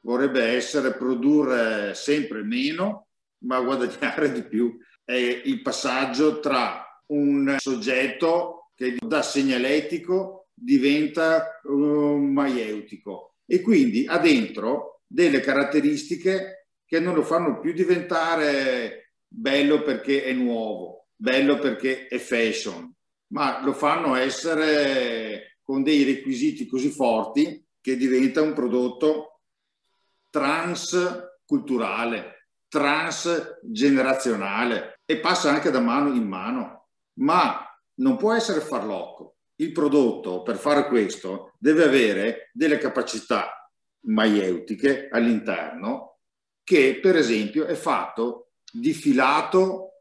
vorrebbe essere produrre sempre meno, ma guadagnare di più. È il passaggio tra un soggetto che da segnaletico diventa un maieutico e quindi ha dentro delle caratteristiche che non lo fanno più diventare bello perché è nuovo, bello perché è fashion, ma lo fanno essere con dei requisiti così forti che diventa un prodotto transculturale, transgenerazionale e passa anche da mano in mano, ma non può essere farlocco. Il prodotto per fare questo deve avere delle capacità maieutiche all'interno che per esempio è fatto di filato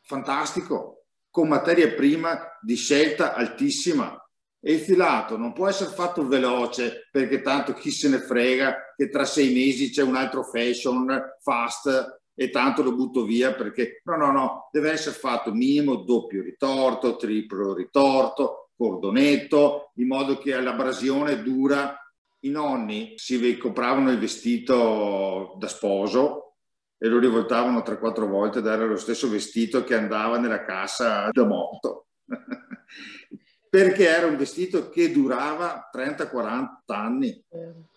fantastico, con materia prima di scelta altissima. E il filato non può essere fatto veloce perché tanto chi se ne frega che tra sei mesi c'è un altro fashion fast e tanto lo butto via perché no, no, no, deve essere fatto minimo doppio ritorto, triplo ritorto, cordonetto, in modo che l'abrasione dura i nonni si compravano il vestito da sposo e lo rivoltavano 3-4 volte ed era lo stesso vestito che andava nella cassa da morto. Perché era un vestito che durava 30-40 anni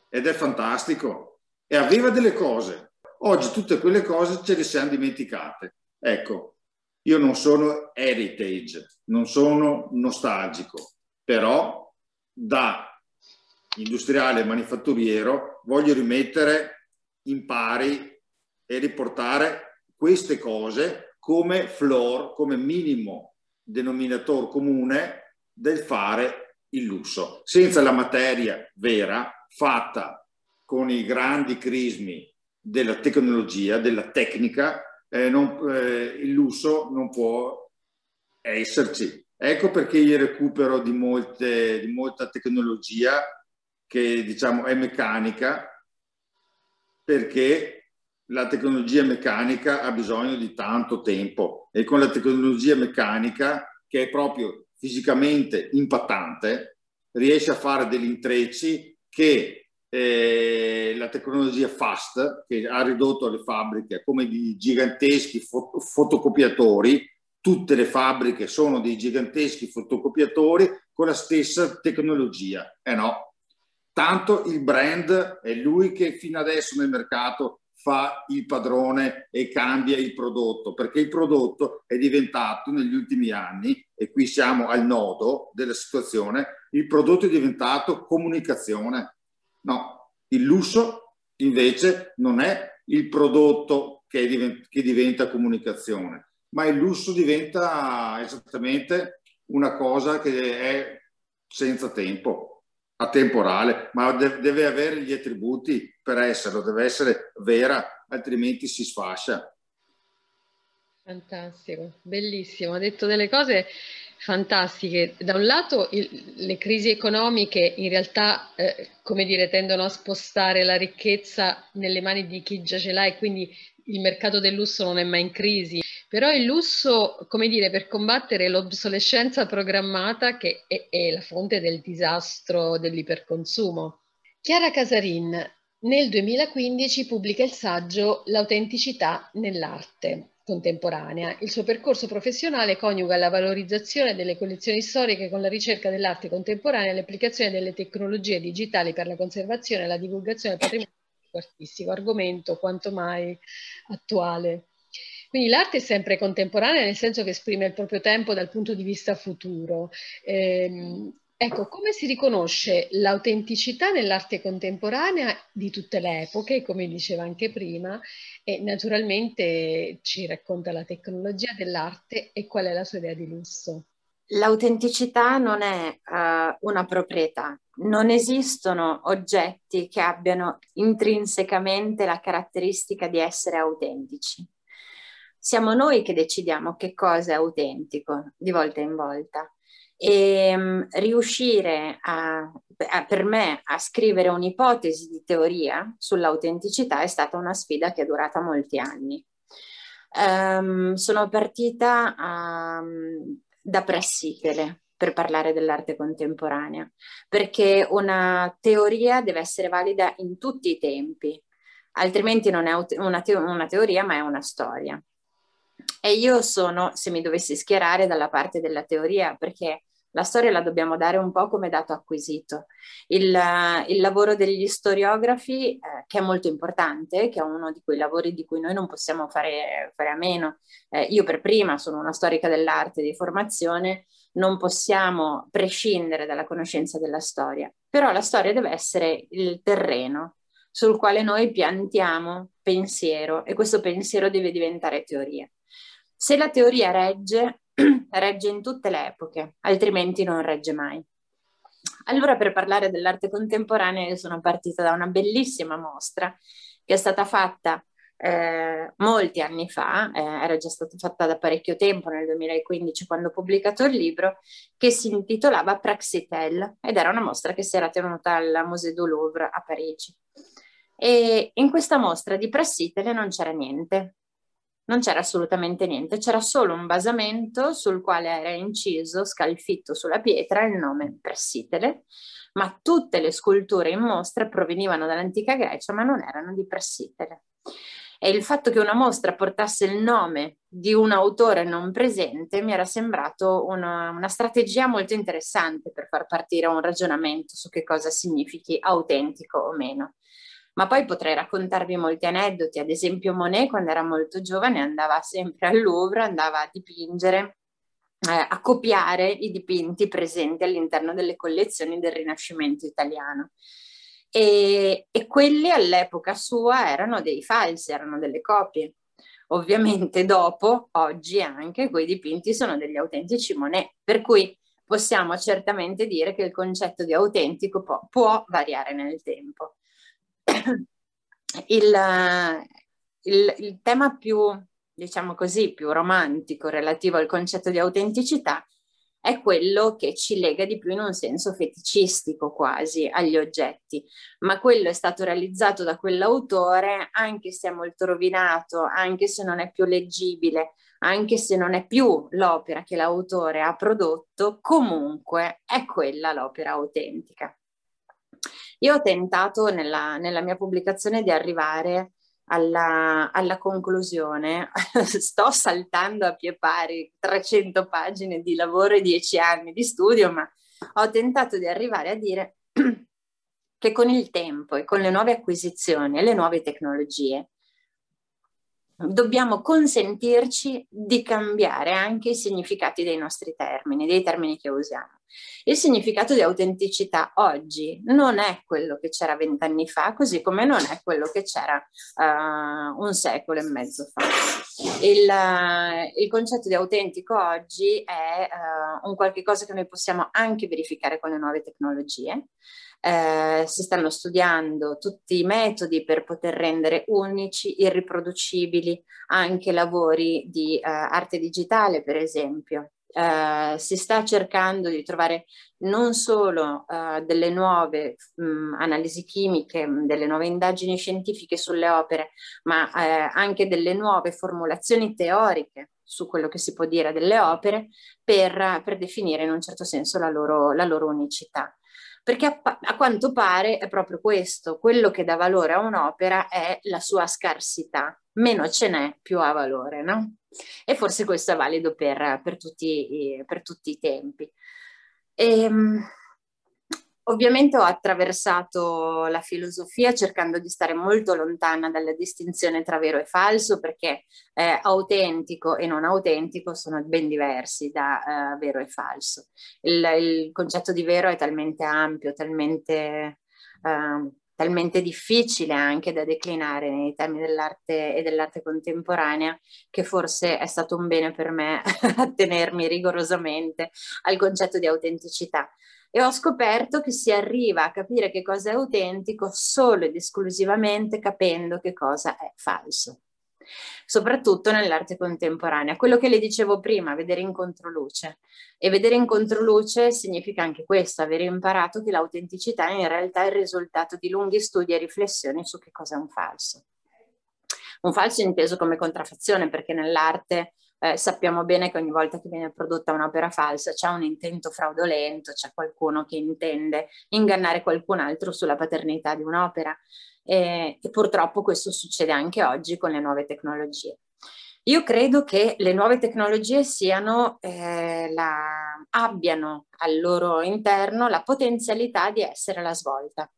ed è fantastico e aveva delle cose. Oggi tutte quelle cose ce le siamo dimenticate. Ecco, io non sono heritage, non sono nostalgico, però da industriale e manifatturiero, voglio rimettere in pari e riportare queste cose come floor, come minimo denominatore comune del fare il lusso, senza la materia vera fatta con i grandi crismi della tecnologia, della tecnica, eh, non, eh, il lusso non può esserci. Ecco perché il recupero di, molte, di molta tecnologia che diciamo è meccanica perché la tecnologia meccanica ha bisogno di tanto tempo e con la tecnologia meccanica che è proprio fisicamente impattante riesce a fare degli intrecci che eh, la tecnologia fast che ha ridotto le fabbriche come di giganteschi fot- fotocopiatori tutte le fabbriche sono dei giganteschi fotocopiatori con la stessa tecnologia. Eh no, Tanto il brand è lui che fino adesso nel mercato fa il padrone e cambia il prodotto, perché il prodotto è diventato negli ultimi anni, e qui siamo al nodo della situazione, il prodotto è diventato comunicazione. No, il lusso invece non è il prodotto che, diventa, che diventa comunicazione, ma il lusso diventa esattamente una cosa che è senza tempo atemporale, ma deve, avere gli attributi per esserlo, deve essere vera, altrimenti si sfascia. Fantastico, bellissimo, ha detto delle cose fantastiche. Da un lato il, le crisi economiche in realtà, eh, come dire, tendono a spostare la ricchezza nelle mani di chi già ce l'ha e quindi il mercato del lusso non è mai in crisi. Però il lusso, come dire, per combattere l'obsolescenza programmata che è, è la fonte del disastro dell'iperconsumo. Chiara Casarin nel 2015 pubblica il saggio L'autenticità nell'arte contemporanea. Il suo percorso professionale coniuga la valorizzazione delle collezioni storiche con la ricerca dell'arte contemporanea e l'applicazione delle tecnologie digitali per la conservazione e la divulgazione del patrimonio artistico, argomento quanto mai attuale. Quindi l'arte è sempre contemporanea nel senso che esprime il proprio tempo dal punto di vista futuro. Eh, ecco, come si riconosce l'autenticità nell'arte contemporanea di tutte le epoche, come diceva anche prima, e naturalmente ci racconta la tecnologia dell'arte e qual è la sua idea di lusso. L'autenticità non è uh, una proprietà, non esistono oggetti che abbiano intrinsecamente la caratteristica di essere autentici. Siamo noi che decidiamo che cosa è autentico di volta in volta. E um, riuscire a, a, per me a scrivere un'ipotesi di teoria sull'autenticità è stata una sfida che è durata molti anni. Um, sono partita a, da Prassitele per parlare dell'arte contemporanea, perché una teoria deve essere valida in tutti i tempi, altrimenti non è una, te- una teoria ma è una storia. E io sono, se mi dovessi schierare, dalla parte della teoria, perché la storia la dobbiamo dare un po' come dato acquisito. Il, il lavoro degli storiografi, eh, che è molto importante, che è uno di quei lavori di cui noi non possiamo fare, fare a meno. Eh, io per prima sono una storica dell'arte di formazione, non possiamo prescindere dalla conoscenza della storia, però la storia deve essere il terreno sul quale noi piantiamo pensiero e questo pensiero deve diventare teoria. Se la teoria regge, regge in tutte le epoche, altrimenti non regge mai. Allora, per parlare dell'arte contemporanea, io sono partita da una bellissima mostra che è stata fatta eh, molti anni fa, eh, era già stata fatta da parecchio tempo, nel 2015, quando ho pubblicato il libro, che si intitolava Praxitel ed era una mostra che si era tenuta al Musée du Louvre a Parigi. E in questa mostra di Praxitel non c'era niente, non c'era assolutamente niente, c'era solo un basamento sul quale era inciso, scalfitto sulla pietra, il nome Prassitele, ma tutte le sculture in mostra provenivano dall'antica Grecia, ma non erano di Prassitele. E il fatto che una mostra portasse il nome di un autore non presente mi era sembrato una, una strategia molto interessante per far partire un ragionamento su che cosa significhi autentico o meno ma poi potrei raccontarvi molti aneddoti, ad esempio Monet quando era molto giovane andava sempre al Louvre, andava a dipingere, eh, a copiare i dipinti presenti all'interno delle collezioni del Rinascimento italiano. E, e quelli all'epoca sua erano dei falsi, erano delle copie. Ovviamente dopo, oggi anche, quei dipinti sono degli autentici Monet, per cui possiamo certamente dire che il concetto di autentico può, può variare nel tempo il, il, il tema più, diciamo così, più romantico relativo al concetto di autenticità è quello che ci lega di più in un senso feticistico quasi agli oggetti, ma quello è stato realizzato da quell'autore anche se è molto rovinato, anche se non è più leggibile, anche se non è più l'opera che l'autore ha prodotto, comunque è quella l'opera autentica. Io ho tentato nella, nella mia pubblicazione di arrivare alla, alla, conclusione, sto saltando a pie pari 300 pagine di lavoro e 10 anni di studio, ma ho tentato di arrivare a dire che con il tempo e con le nuove acquisizioni e le nuove tecnologie dobbiamo consentirci di cambiare anche i significati dei nostri termini, dei termini che usiamo. Il significato di autenticità oggi non è quello che c'era vent'anni fa, così come non è quello che c'era uh, un secolo e mezzo fa. Il, il, concetto di autentico oggi è uh, un qualche cosa che noi possiamo anche verificare con le nuove tecnologie. Uh, si stanno studiando tutti i metodi per poter rendere unici, irriproducibili anche lavori di uh, arte digitale, per esempio. Uh, si sta cercando di trovare non solo uh, delle nuove mh, analisi chimiche, delle nuove indagini scientifiche sulle opere, ma uh, anche delle nuove formulazioni teoriche su quello che si può dire delle opere per, per definire in un certo senso la loro, la loro unicità. Perché a, a, quanto pare è proprio questo, quello che dà valore a un'opera è la sua scarsità, meno ce n'è più ha valore, no? E forse questo è valido per, per, tutti, per tutti, i tempi. E, ehm, ovviamente ho attraversato la filosofia cercando di stare molto lontana dalla distinzione tra vero e falso perché eh, autentico e non autentico sono ben diversi da uh, vero e falso. Il, il, concetto di vero è talmente ampio, talmente... Uh, talmente difficile anche da declinare nei temi dell'arte e dell'arte contemporanea che forse è stato un bene per me attenermi rigorosamente al concetto di autenticità. E ho scoperto che si arriva a capire che cosa è autentico solo ed esclusivamente capendo che cosa è falso soprattutto nell'arte contemporanea. Quello che le dicevo prima, vedere in controluce. E vedere in controluce significa anche questo, avere imparato che l'autenticità in realtà è il risultato di lunghi studi e riflessioni su che cosa è un falso. Un falso inteso come contraffazione, perché nell'arte eh, sappiamo bene che ogni volta che viene prodotta un'opera falsa c'è un intento fraudolento, c'è qualcuno che intende ingannare qualcun altro sulla paternità di un'opera e, e purtroppo questo succede anche oggi con le nuove tecnologie. Io credo che le nuove tecnologie siano, eh, la, abbiano al loro interno la potenzialità di essere la svolta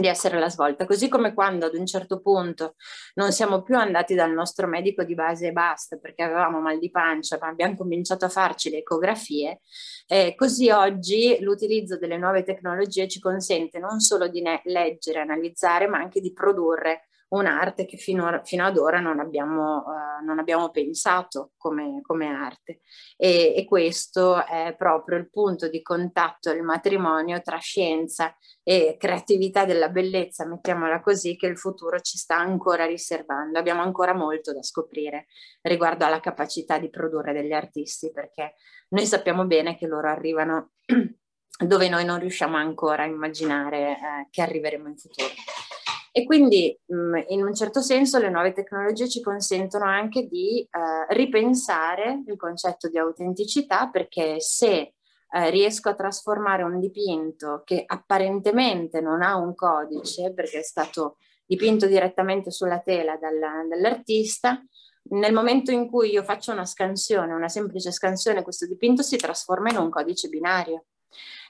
di essere la svolta, così come quando ad un certo punto non siamo più andati dal nostro medico di base e basta perché avevamo mal di pancia, ma abbiamo cominciato a farci le ecografie, eh, così oggi l'utilizzo delle nuove tecnologie ci consente non solo di leggere, analizzare, ma anche di produrre un'arte che fino, fino ad ora non abbiamo, uh, non abbiamo pensato come, come arte. E, e, questo è proprio il punto di contatto, il matrimonio tra scienza e creatività della bellezza, mettiamola così, che il futuro ci sta ancora riservando. Abbiamo ancora molto da scoprire riguardo alla capacità di produrre degli artisti, perché noi sappiamo bene che loro arrivano dove noi non riusciamo ancora a immaginare eh, che arriveremo in futuro. E quindi mh, in un certo senso le nuove tecnologie ci consentono anche di eh, ripensare il concetto di autenticità perché se eh, riesco a trasformare un dipinto che apparentemente non ha un codice perché è stato dipinto direttamente sulla tela dalla, dall'artista, nel momento in cui io faccio una scansione, una semplice scansione, questo dipinto si trasforma in un codice binario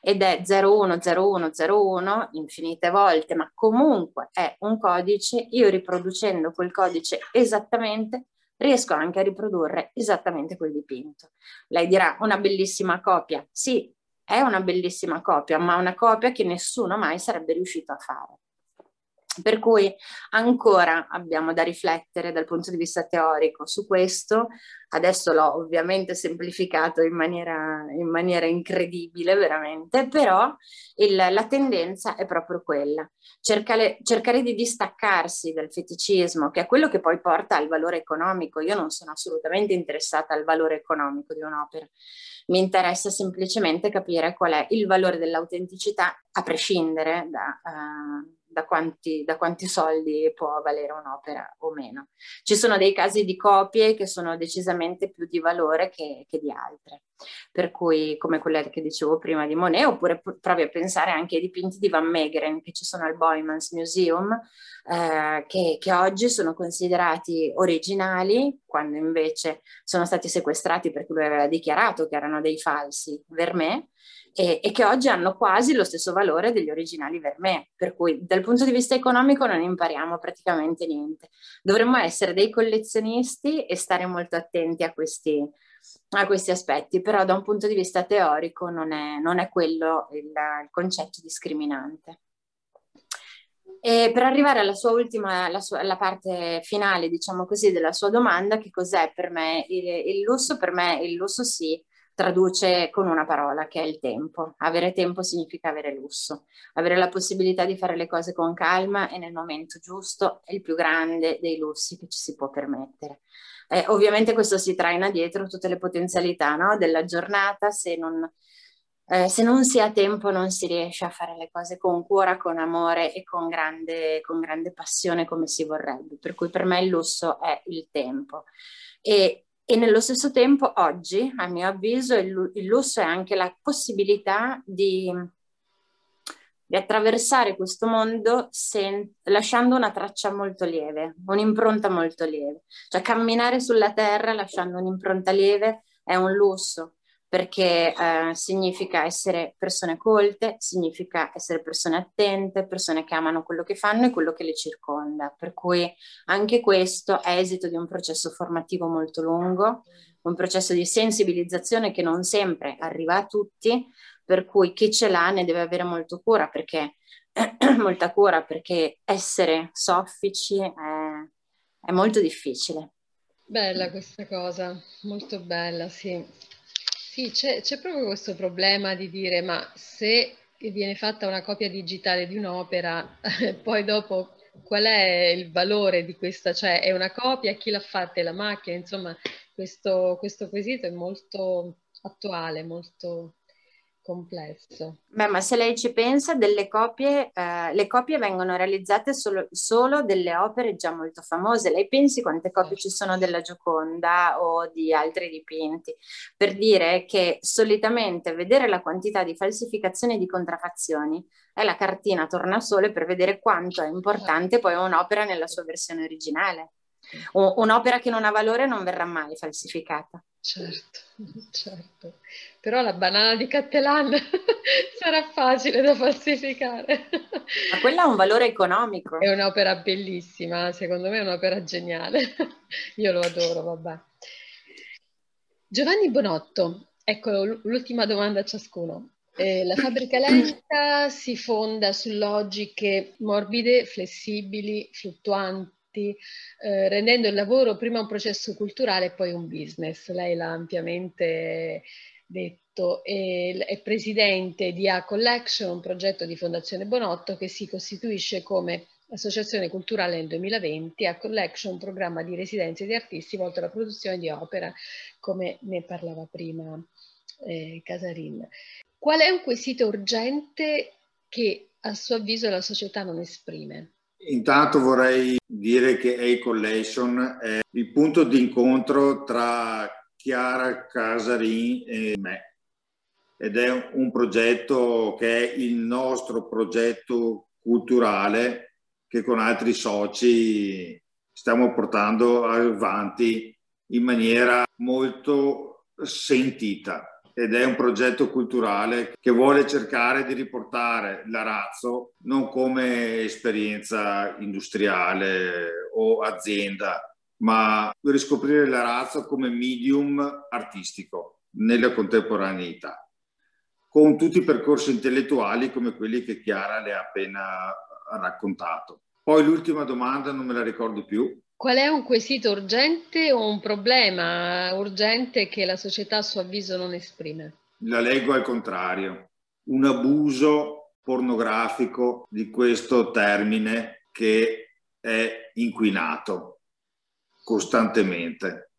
ed è 010101 infinite volte, ma comunque è un codice, io riproducendo quel codice esattamente riesco anche a riprodurre esattamente quel dipinto. Lei dirà una bellissima copia. Sì, è una bellissima copia, ma una copia che nessuno mai sarebbe riuscito a fare. Per cui ancora abbiamo da riflettere dal punto di vista teorico su questo. Adesso l'ho ovviamente semplificato in maniera, in maniera incredibile, veramente, però il, la tendenza è proprio quella. Cercare, cercare di distaccarsi dal feticismo, che è quello che poi porta al valore economico. Io non sono assolutamente interessata al valore economico di un'opera. Mi interessa semplicemente capire qual è il valore dell'autenticità, a prescindere da... Uh, da quanti, da quanti soldi può valere un'opera o meno. Ci sono dei casi di copie che sono decisamente più di valore che, che di altre, per cui come quella che dicevo prima di Monet, oppure provi a pensare anche ai dipinti di Van Meegeren che ci sono al Boymans Museum, eh, che, che oggi sono considerati originali, quando invece sono stati sequestrati perché lui aveva dichiarato che erano dei falsi Vermeer, e, e, che oggi hanno quasi lo stesso valore degli originali Vermeer, per cui dal punto di vista economico non impariamo praticamente niente. Dovremmo essere dei collezionisti e stare molto attenti a questi, a questi aspetti, però da un punto di vista teorico non è, non è quello il, il concetto discriminante. E per arrivare alla sua ultima, alla, sua, alla parte finale, diciamo così, della sua domanda, che cos'è per me il, il lusso? Per me il lusso si traduce con una parola che è il tempo. Avere tempo significa avere lusso, avere la possibilità di fare le cose con calma e nel momento giusto è il più grande dei lussi che ci si può permettere. Eh, ovviamente questo si traina dietro tutte le potenzialità no? della giornata, se non eh, se non si ha tempo non si riesce a fare le cose con cura, con amore e con grande, con grande passione come si vorrebbe. Per cui per me il lusso è il tempo. E, e nello stesso tempo oggi, a mio avviso, il, il lusso è anche la possibilità di, di attraversare questo mondo sen- lasciando una traccia molto lieve, un'impronta molto lieve. Cioè camminare sulla terra lasciando un'impronta lieve è un lusso perché eh, significa essere persone colte, significa essere persone attente, persone che amano quello che fanno e quello che le circonda. Per cui anche questo è esito di un processo formativo molto lungo, un processo di sensibilizzazione che non sempre arriva a tutti, per cui chi ce l'ha ne deve avere molto cura perché, molta cura perché essere soffici è, è molto difficile. Bella questa cosa, molto bella, sì. Sì, c'è, c'è proprio questo problema di dire, ma se viene fatta una copia digitale di un'opera, poi dopo qual è il valore di questa? Cioè è una copia, chi l'ha fatta è la macchina, insomma questo, questo quesito è molto attuale, molto complesso. Beh, ma se lei ci pensa, delle copie, eh, le copie vengono realizzate solo, solo, delle opere già molto famose. Lei pensi quante copie ci sono della Gioconda o di altri dipinti? Per dire che solitamente vedere la quantità di falsificazioni e di contraffazioni è la cartina tornasole per vedere quanto è importante poi un'opera nella sua versione originale. Un'opera che non ha valore non verrà mai falsificata. Certo, certo. Però la banana di Cattelan sarà facile da falsificare. Ma quella ha un valore economico. È un'opera bellissima, secondo me è un'opera geniale. Io lo adoro, vabbè. Giovanni Bonotto, ecco l'ultima domanda a ciascuno. Eh, la fabbrica lenta si fonda su logiche morbide, flessibili, fluttuanti progetti, eh, rendendo il lavoro prima un processo culturale e poi un business. Lei l'ha ampiamente detto, e è presidente di A Collection, un progetto di Fondazione Bonotto che si costituisce come associazione culturale nel 2020, A Collection, un programma di residenze di artisti volto alla produzione di opera, come ne parlava prima eh, Casarin. Qual è un quesito urgente che a suo avviso la società non esprime? Intanto vorrei dire che A-Collation è il punto di incontro tra Chiara Casarin e me. Ed è un progetto che è il nostro progetto culturale che con altri soci stiamo portando avanti in maniera molto sentita ed è un progetto culturale che vuole cercare di riportare l'arazzo non come esperienza industriale o azienda, ma riscoprire l'arazzo come medium artistico nella contemporaneità, con tutti i percorsi intellettuali come quelli che Chiara le ha appena raccontato. Poi l'ultima domanda non me la ricordo più. Qual è un quesito urgente o un problema urgente che la società a suo avviso non esprime? La leggo al contrario, un abuso pornografico di questo termine che è inquinato costantemente.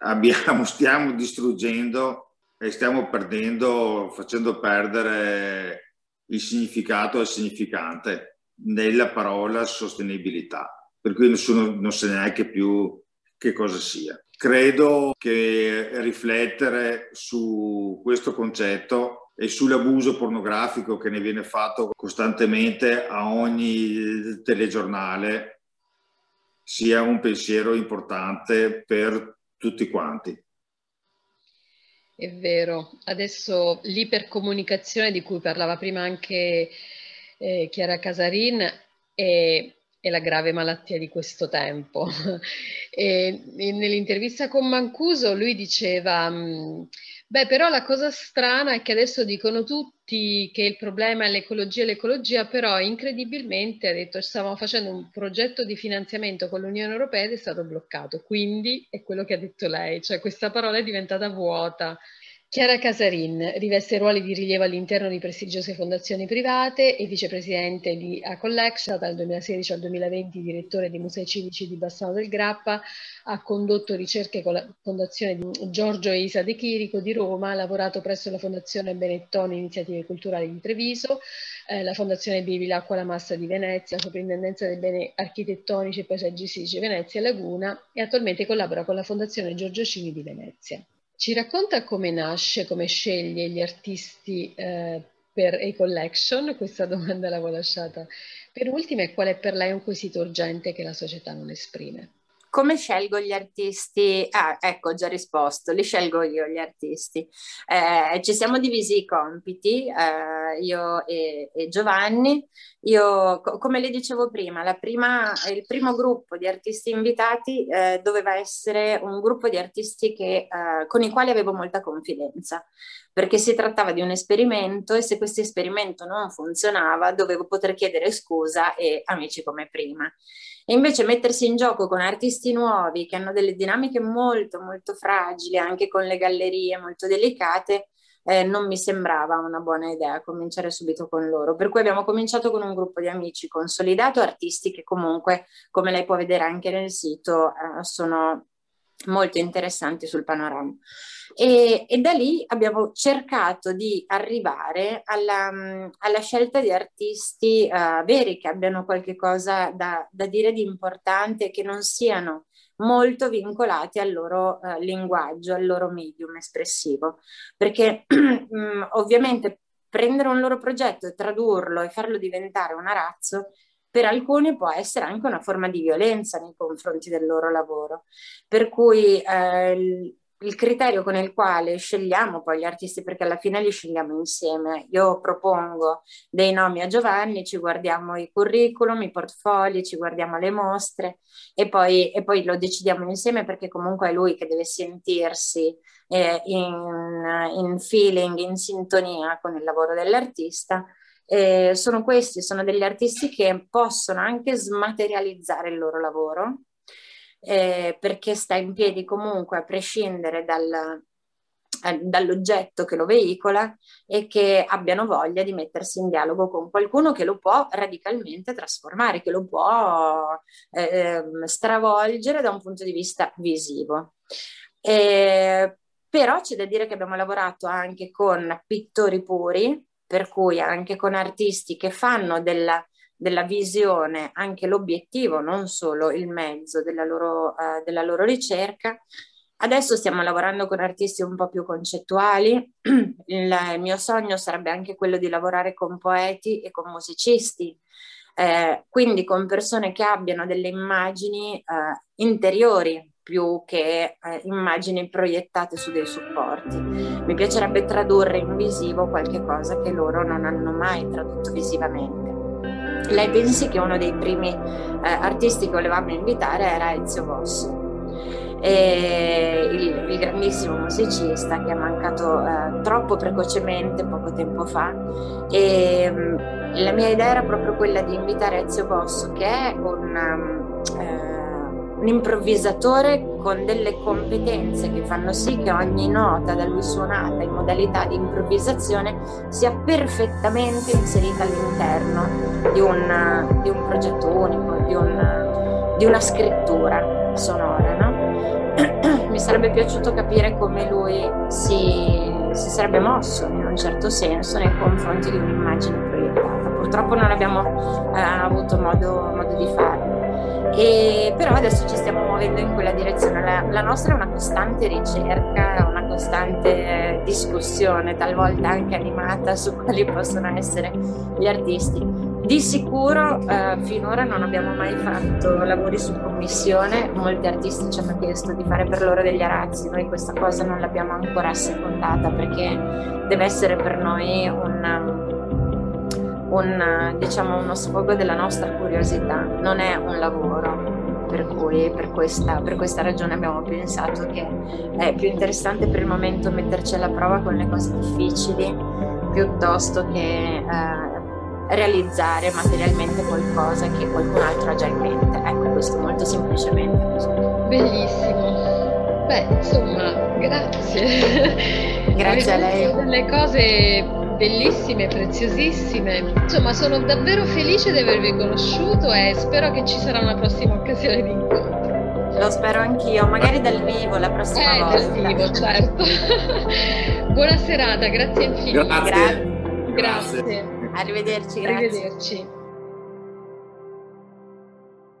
Abbiamo, stiamo distruggendo e stiamo perdendo, facendo perdere il significato al significante nella parola sostenibilità per cui nessuno non sa neanche più che cosa sia. Credo che riflettere su questo concetto e sull'abuso pornografico che ne viene fatto costantemente a ogni telegiornale sia un pensiero importante per tutti quanti. È vero, adesso l'ipercomunicazione di cui parlava prima anche eh, Chiara Casarin è è la grave malattia di questo tempo. e nell'intervista con Mancuso lui diceva, mm, Beh, però la cosa strana è che adesso dicono tutti che il problema è l'ecologia l'ecologia, però incredibilmente ha detto stavamo facendo un progetto di finanziamento con l'Unione Europea ed è stato bloccato. Quindi è quello che ha detto lei, cioè questa parola è diventata vuota. Chiara Casarin riveste ruoli di rilievo all'interno di prestigiose fondazioni private e vicepresidente di A Collection, dal 2016 al 2020 direttore dei musei civici di Bassano del Grappa, ha condotto ricerche con la fondazione di Giorgio e Isa De Chirico di Roma, ha lavorato presso la fondazione Benettone Iniziative Culturali di Treviso, eh, la fondazione Bevi l'Acqua la Massa di Venezia, soprintendenza dei beni architettonici e paesaggistici Venezia Laguna e attualmente collabora con la fondazione Giorgio Cini di Venezia. Ci racconta come nasce, come sceglie gli artisti eh, per A-Collection? Questa domanda l'avevo lasciata per ultima e qual è per lei un quesito urgente che la società non esprime? Come scelgo gli artisti? Ah, ecco, ho già risposto, li scelgo io gli artisti. Eh, ci siamo divisi i compiti, eh, io e, e, Giovanni. Io, co- come le dicevo prima, prima, il primo gruppo di artisti invitati eh, doveva essere un gruppo di artisti che, eh, con i quali avevo molta confidenza, perché si trattava di un esperimento e se questo esperimento non funzionava dovevo poter chiedere scusa e amici come prima. E invece mettersi in gioco con artisti nuovi che hanno delle dinamiche molto, molto fragili, anche con le gallerie molto delicate, eh, non mi sembrava una buona idea cominciare subito con loro. Per cui abbiamo cominciato con un gruppo di amici consolidato, artisti che comunque, come lei può vedere anche nel sito, eh, sono molto interessanti sul panorama. E, e, da lì abbiamo cercato di arrivare alla, alla scelta di artisti uh, veri che abbiano qualche cosa da, da, dire di importante, che non siano molto vincolati al loro uh, linguaggio, al loro medium espressivo. Perché um, ovviamente prendere un loro progetto tradurlo e farlo diventare un arazzo per alcuni può essere anche una forma di violenza nei confronti del loro lavoro. Per cui eh, il criterio con il quale scegliamo poi gli artisti, perché alla fine li scegliamo insieme. Io propongo dei nomi a Giovanni, ci guardiamo i curriculum, i portfolio, ci guardiamo le mostre e poi, e poi lo decidiamo insieme perché comunque è lui che deve sentirsi eh, in, in feeling, in sintonia con il lavoro dell'artista eh, sono questi, sono degli artisti che possono anche smaterializzare il loro lavoro, eh, perché sta in piedi comunque a prescindere dal, eh, dall'oggetto che lo veicola e che abbiano voglia di mettersi in dialogo con qualcuno che lo può radicalmente trasformare, che lo può eh, stravolgere da un punto di vista visivo. Eh, però c'è da dire che abbiamo lavorato anche con pittori puri, per cui anche con artisti che fanno della, della visione anche l'obiettivo, non solo il mezzo della loro, uh, della loro ricerca. Adesso stiamo lavorando con artisti un po' più concettuali. Il mio sogno sarebbe anche quello di lavorare con poeti e con musicisti, eh, quindi con persone che abbiano delle immagini eh, interiori più che eh, immagini proiettate su dei supporti. Mi piacerebbe tradurre in visivo qualche cosa che loro non hanno mai tradotto visivamente. Lei pensi che uno dei primi eh, artisti che volevamo invitare era Ezio Vosso, il, il, grandissimo musicista che è mancato eh, troppo precocemente poco tempo fa. E mh, mm, la mia idea era proprio quella di invitare Ezio Vosso che è un um, eh, un improvvisatore con delle competenze che fanno sì che ogni nota da lui suonata in modalità di improvvisazione sia perfettamente inserita all'interno di un, di un progetto unico, di, un, di, una scrittura sonora. No? Mi sarebbe piaciuto capire come lui si, si sarebbe mosso in un certo senso nei confronti di un'immagine proiettata. Purtroppo non abbiamo eh, avuto modo, modo di farlo. E, però adesso ci stiamo muovendo in quella direzione. La, la nostra è una costante ricerca, una costante discussione, talvolta anche animata, su quali possono essere gli artisti. Di sicuro eh, finora non abbiamo mai fatto lavori su commissione, molti artisti ci hanno chiesto di fare per loro degli arazzi, noi questa cosa non l'abbiamo ancora assecondata perché deve essere per noi un un, diciamo, uno sfogo della nostra curiosità, non è un lavoro. per cui per questa, per questa ragione abbiamo pensato che è più interessante per il momento metterci alla prova con le cose difficili piuttosto che eh, realizzare materialmente qualcosa che qualcun altro ha già in mente. Ecco, questo molto semplicemente. Bellissimo. Beh, insomma, grazie. Grazie a lei. Delle cose bellissime, preziosissime. Insomma, sono davvero felice di avervi conosciuto e spero che ci sarà una prossima occasione di incontro. Lo spero anch'io, magari dal vivo la prossima eh, volta. dal vivo, certo. Buona serata, grazie infinite. Grazie. Grazie. Grazie. Arrivederci, grazie. Arrivederci.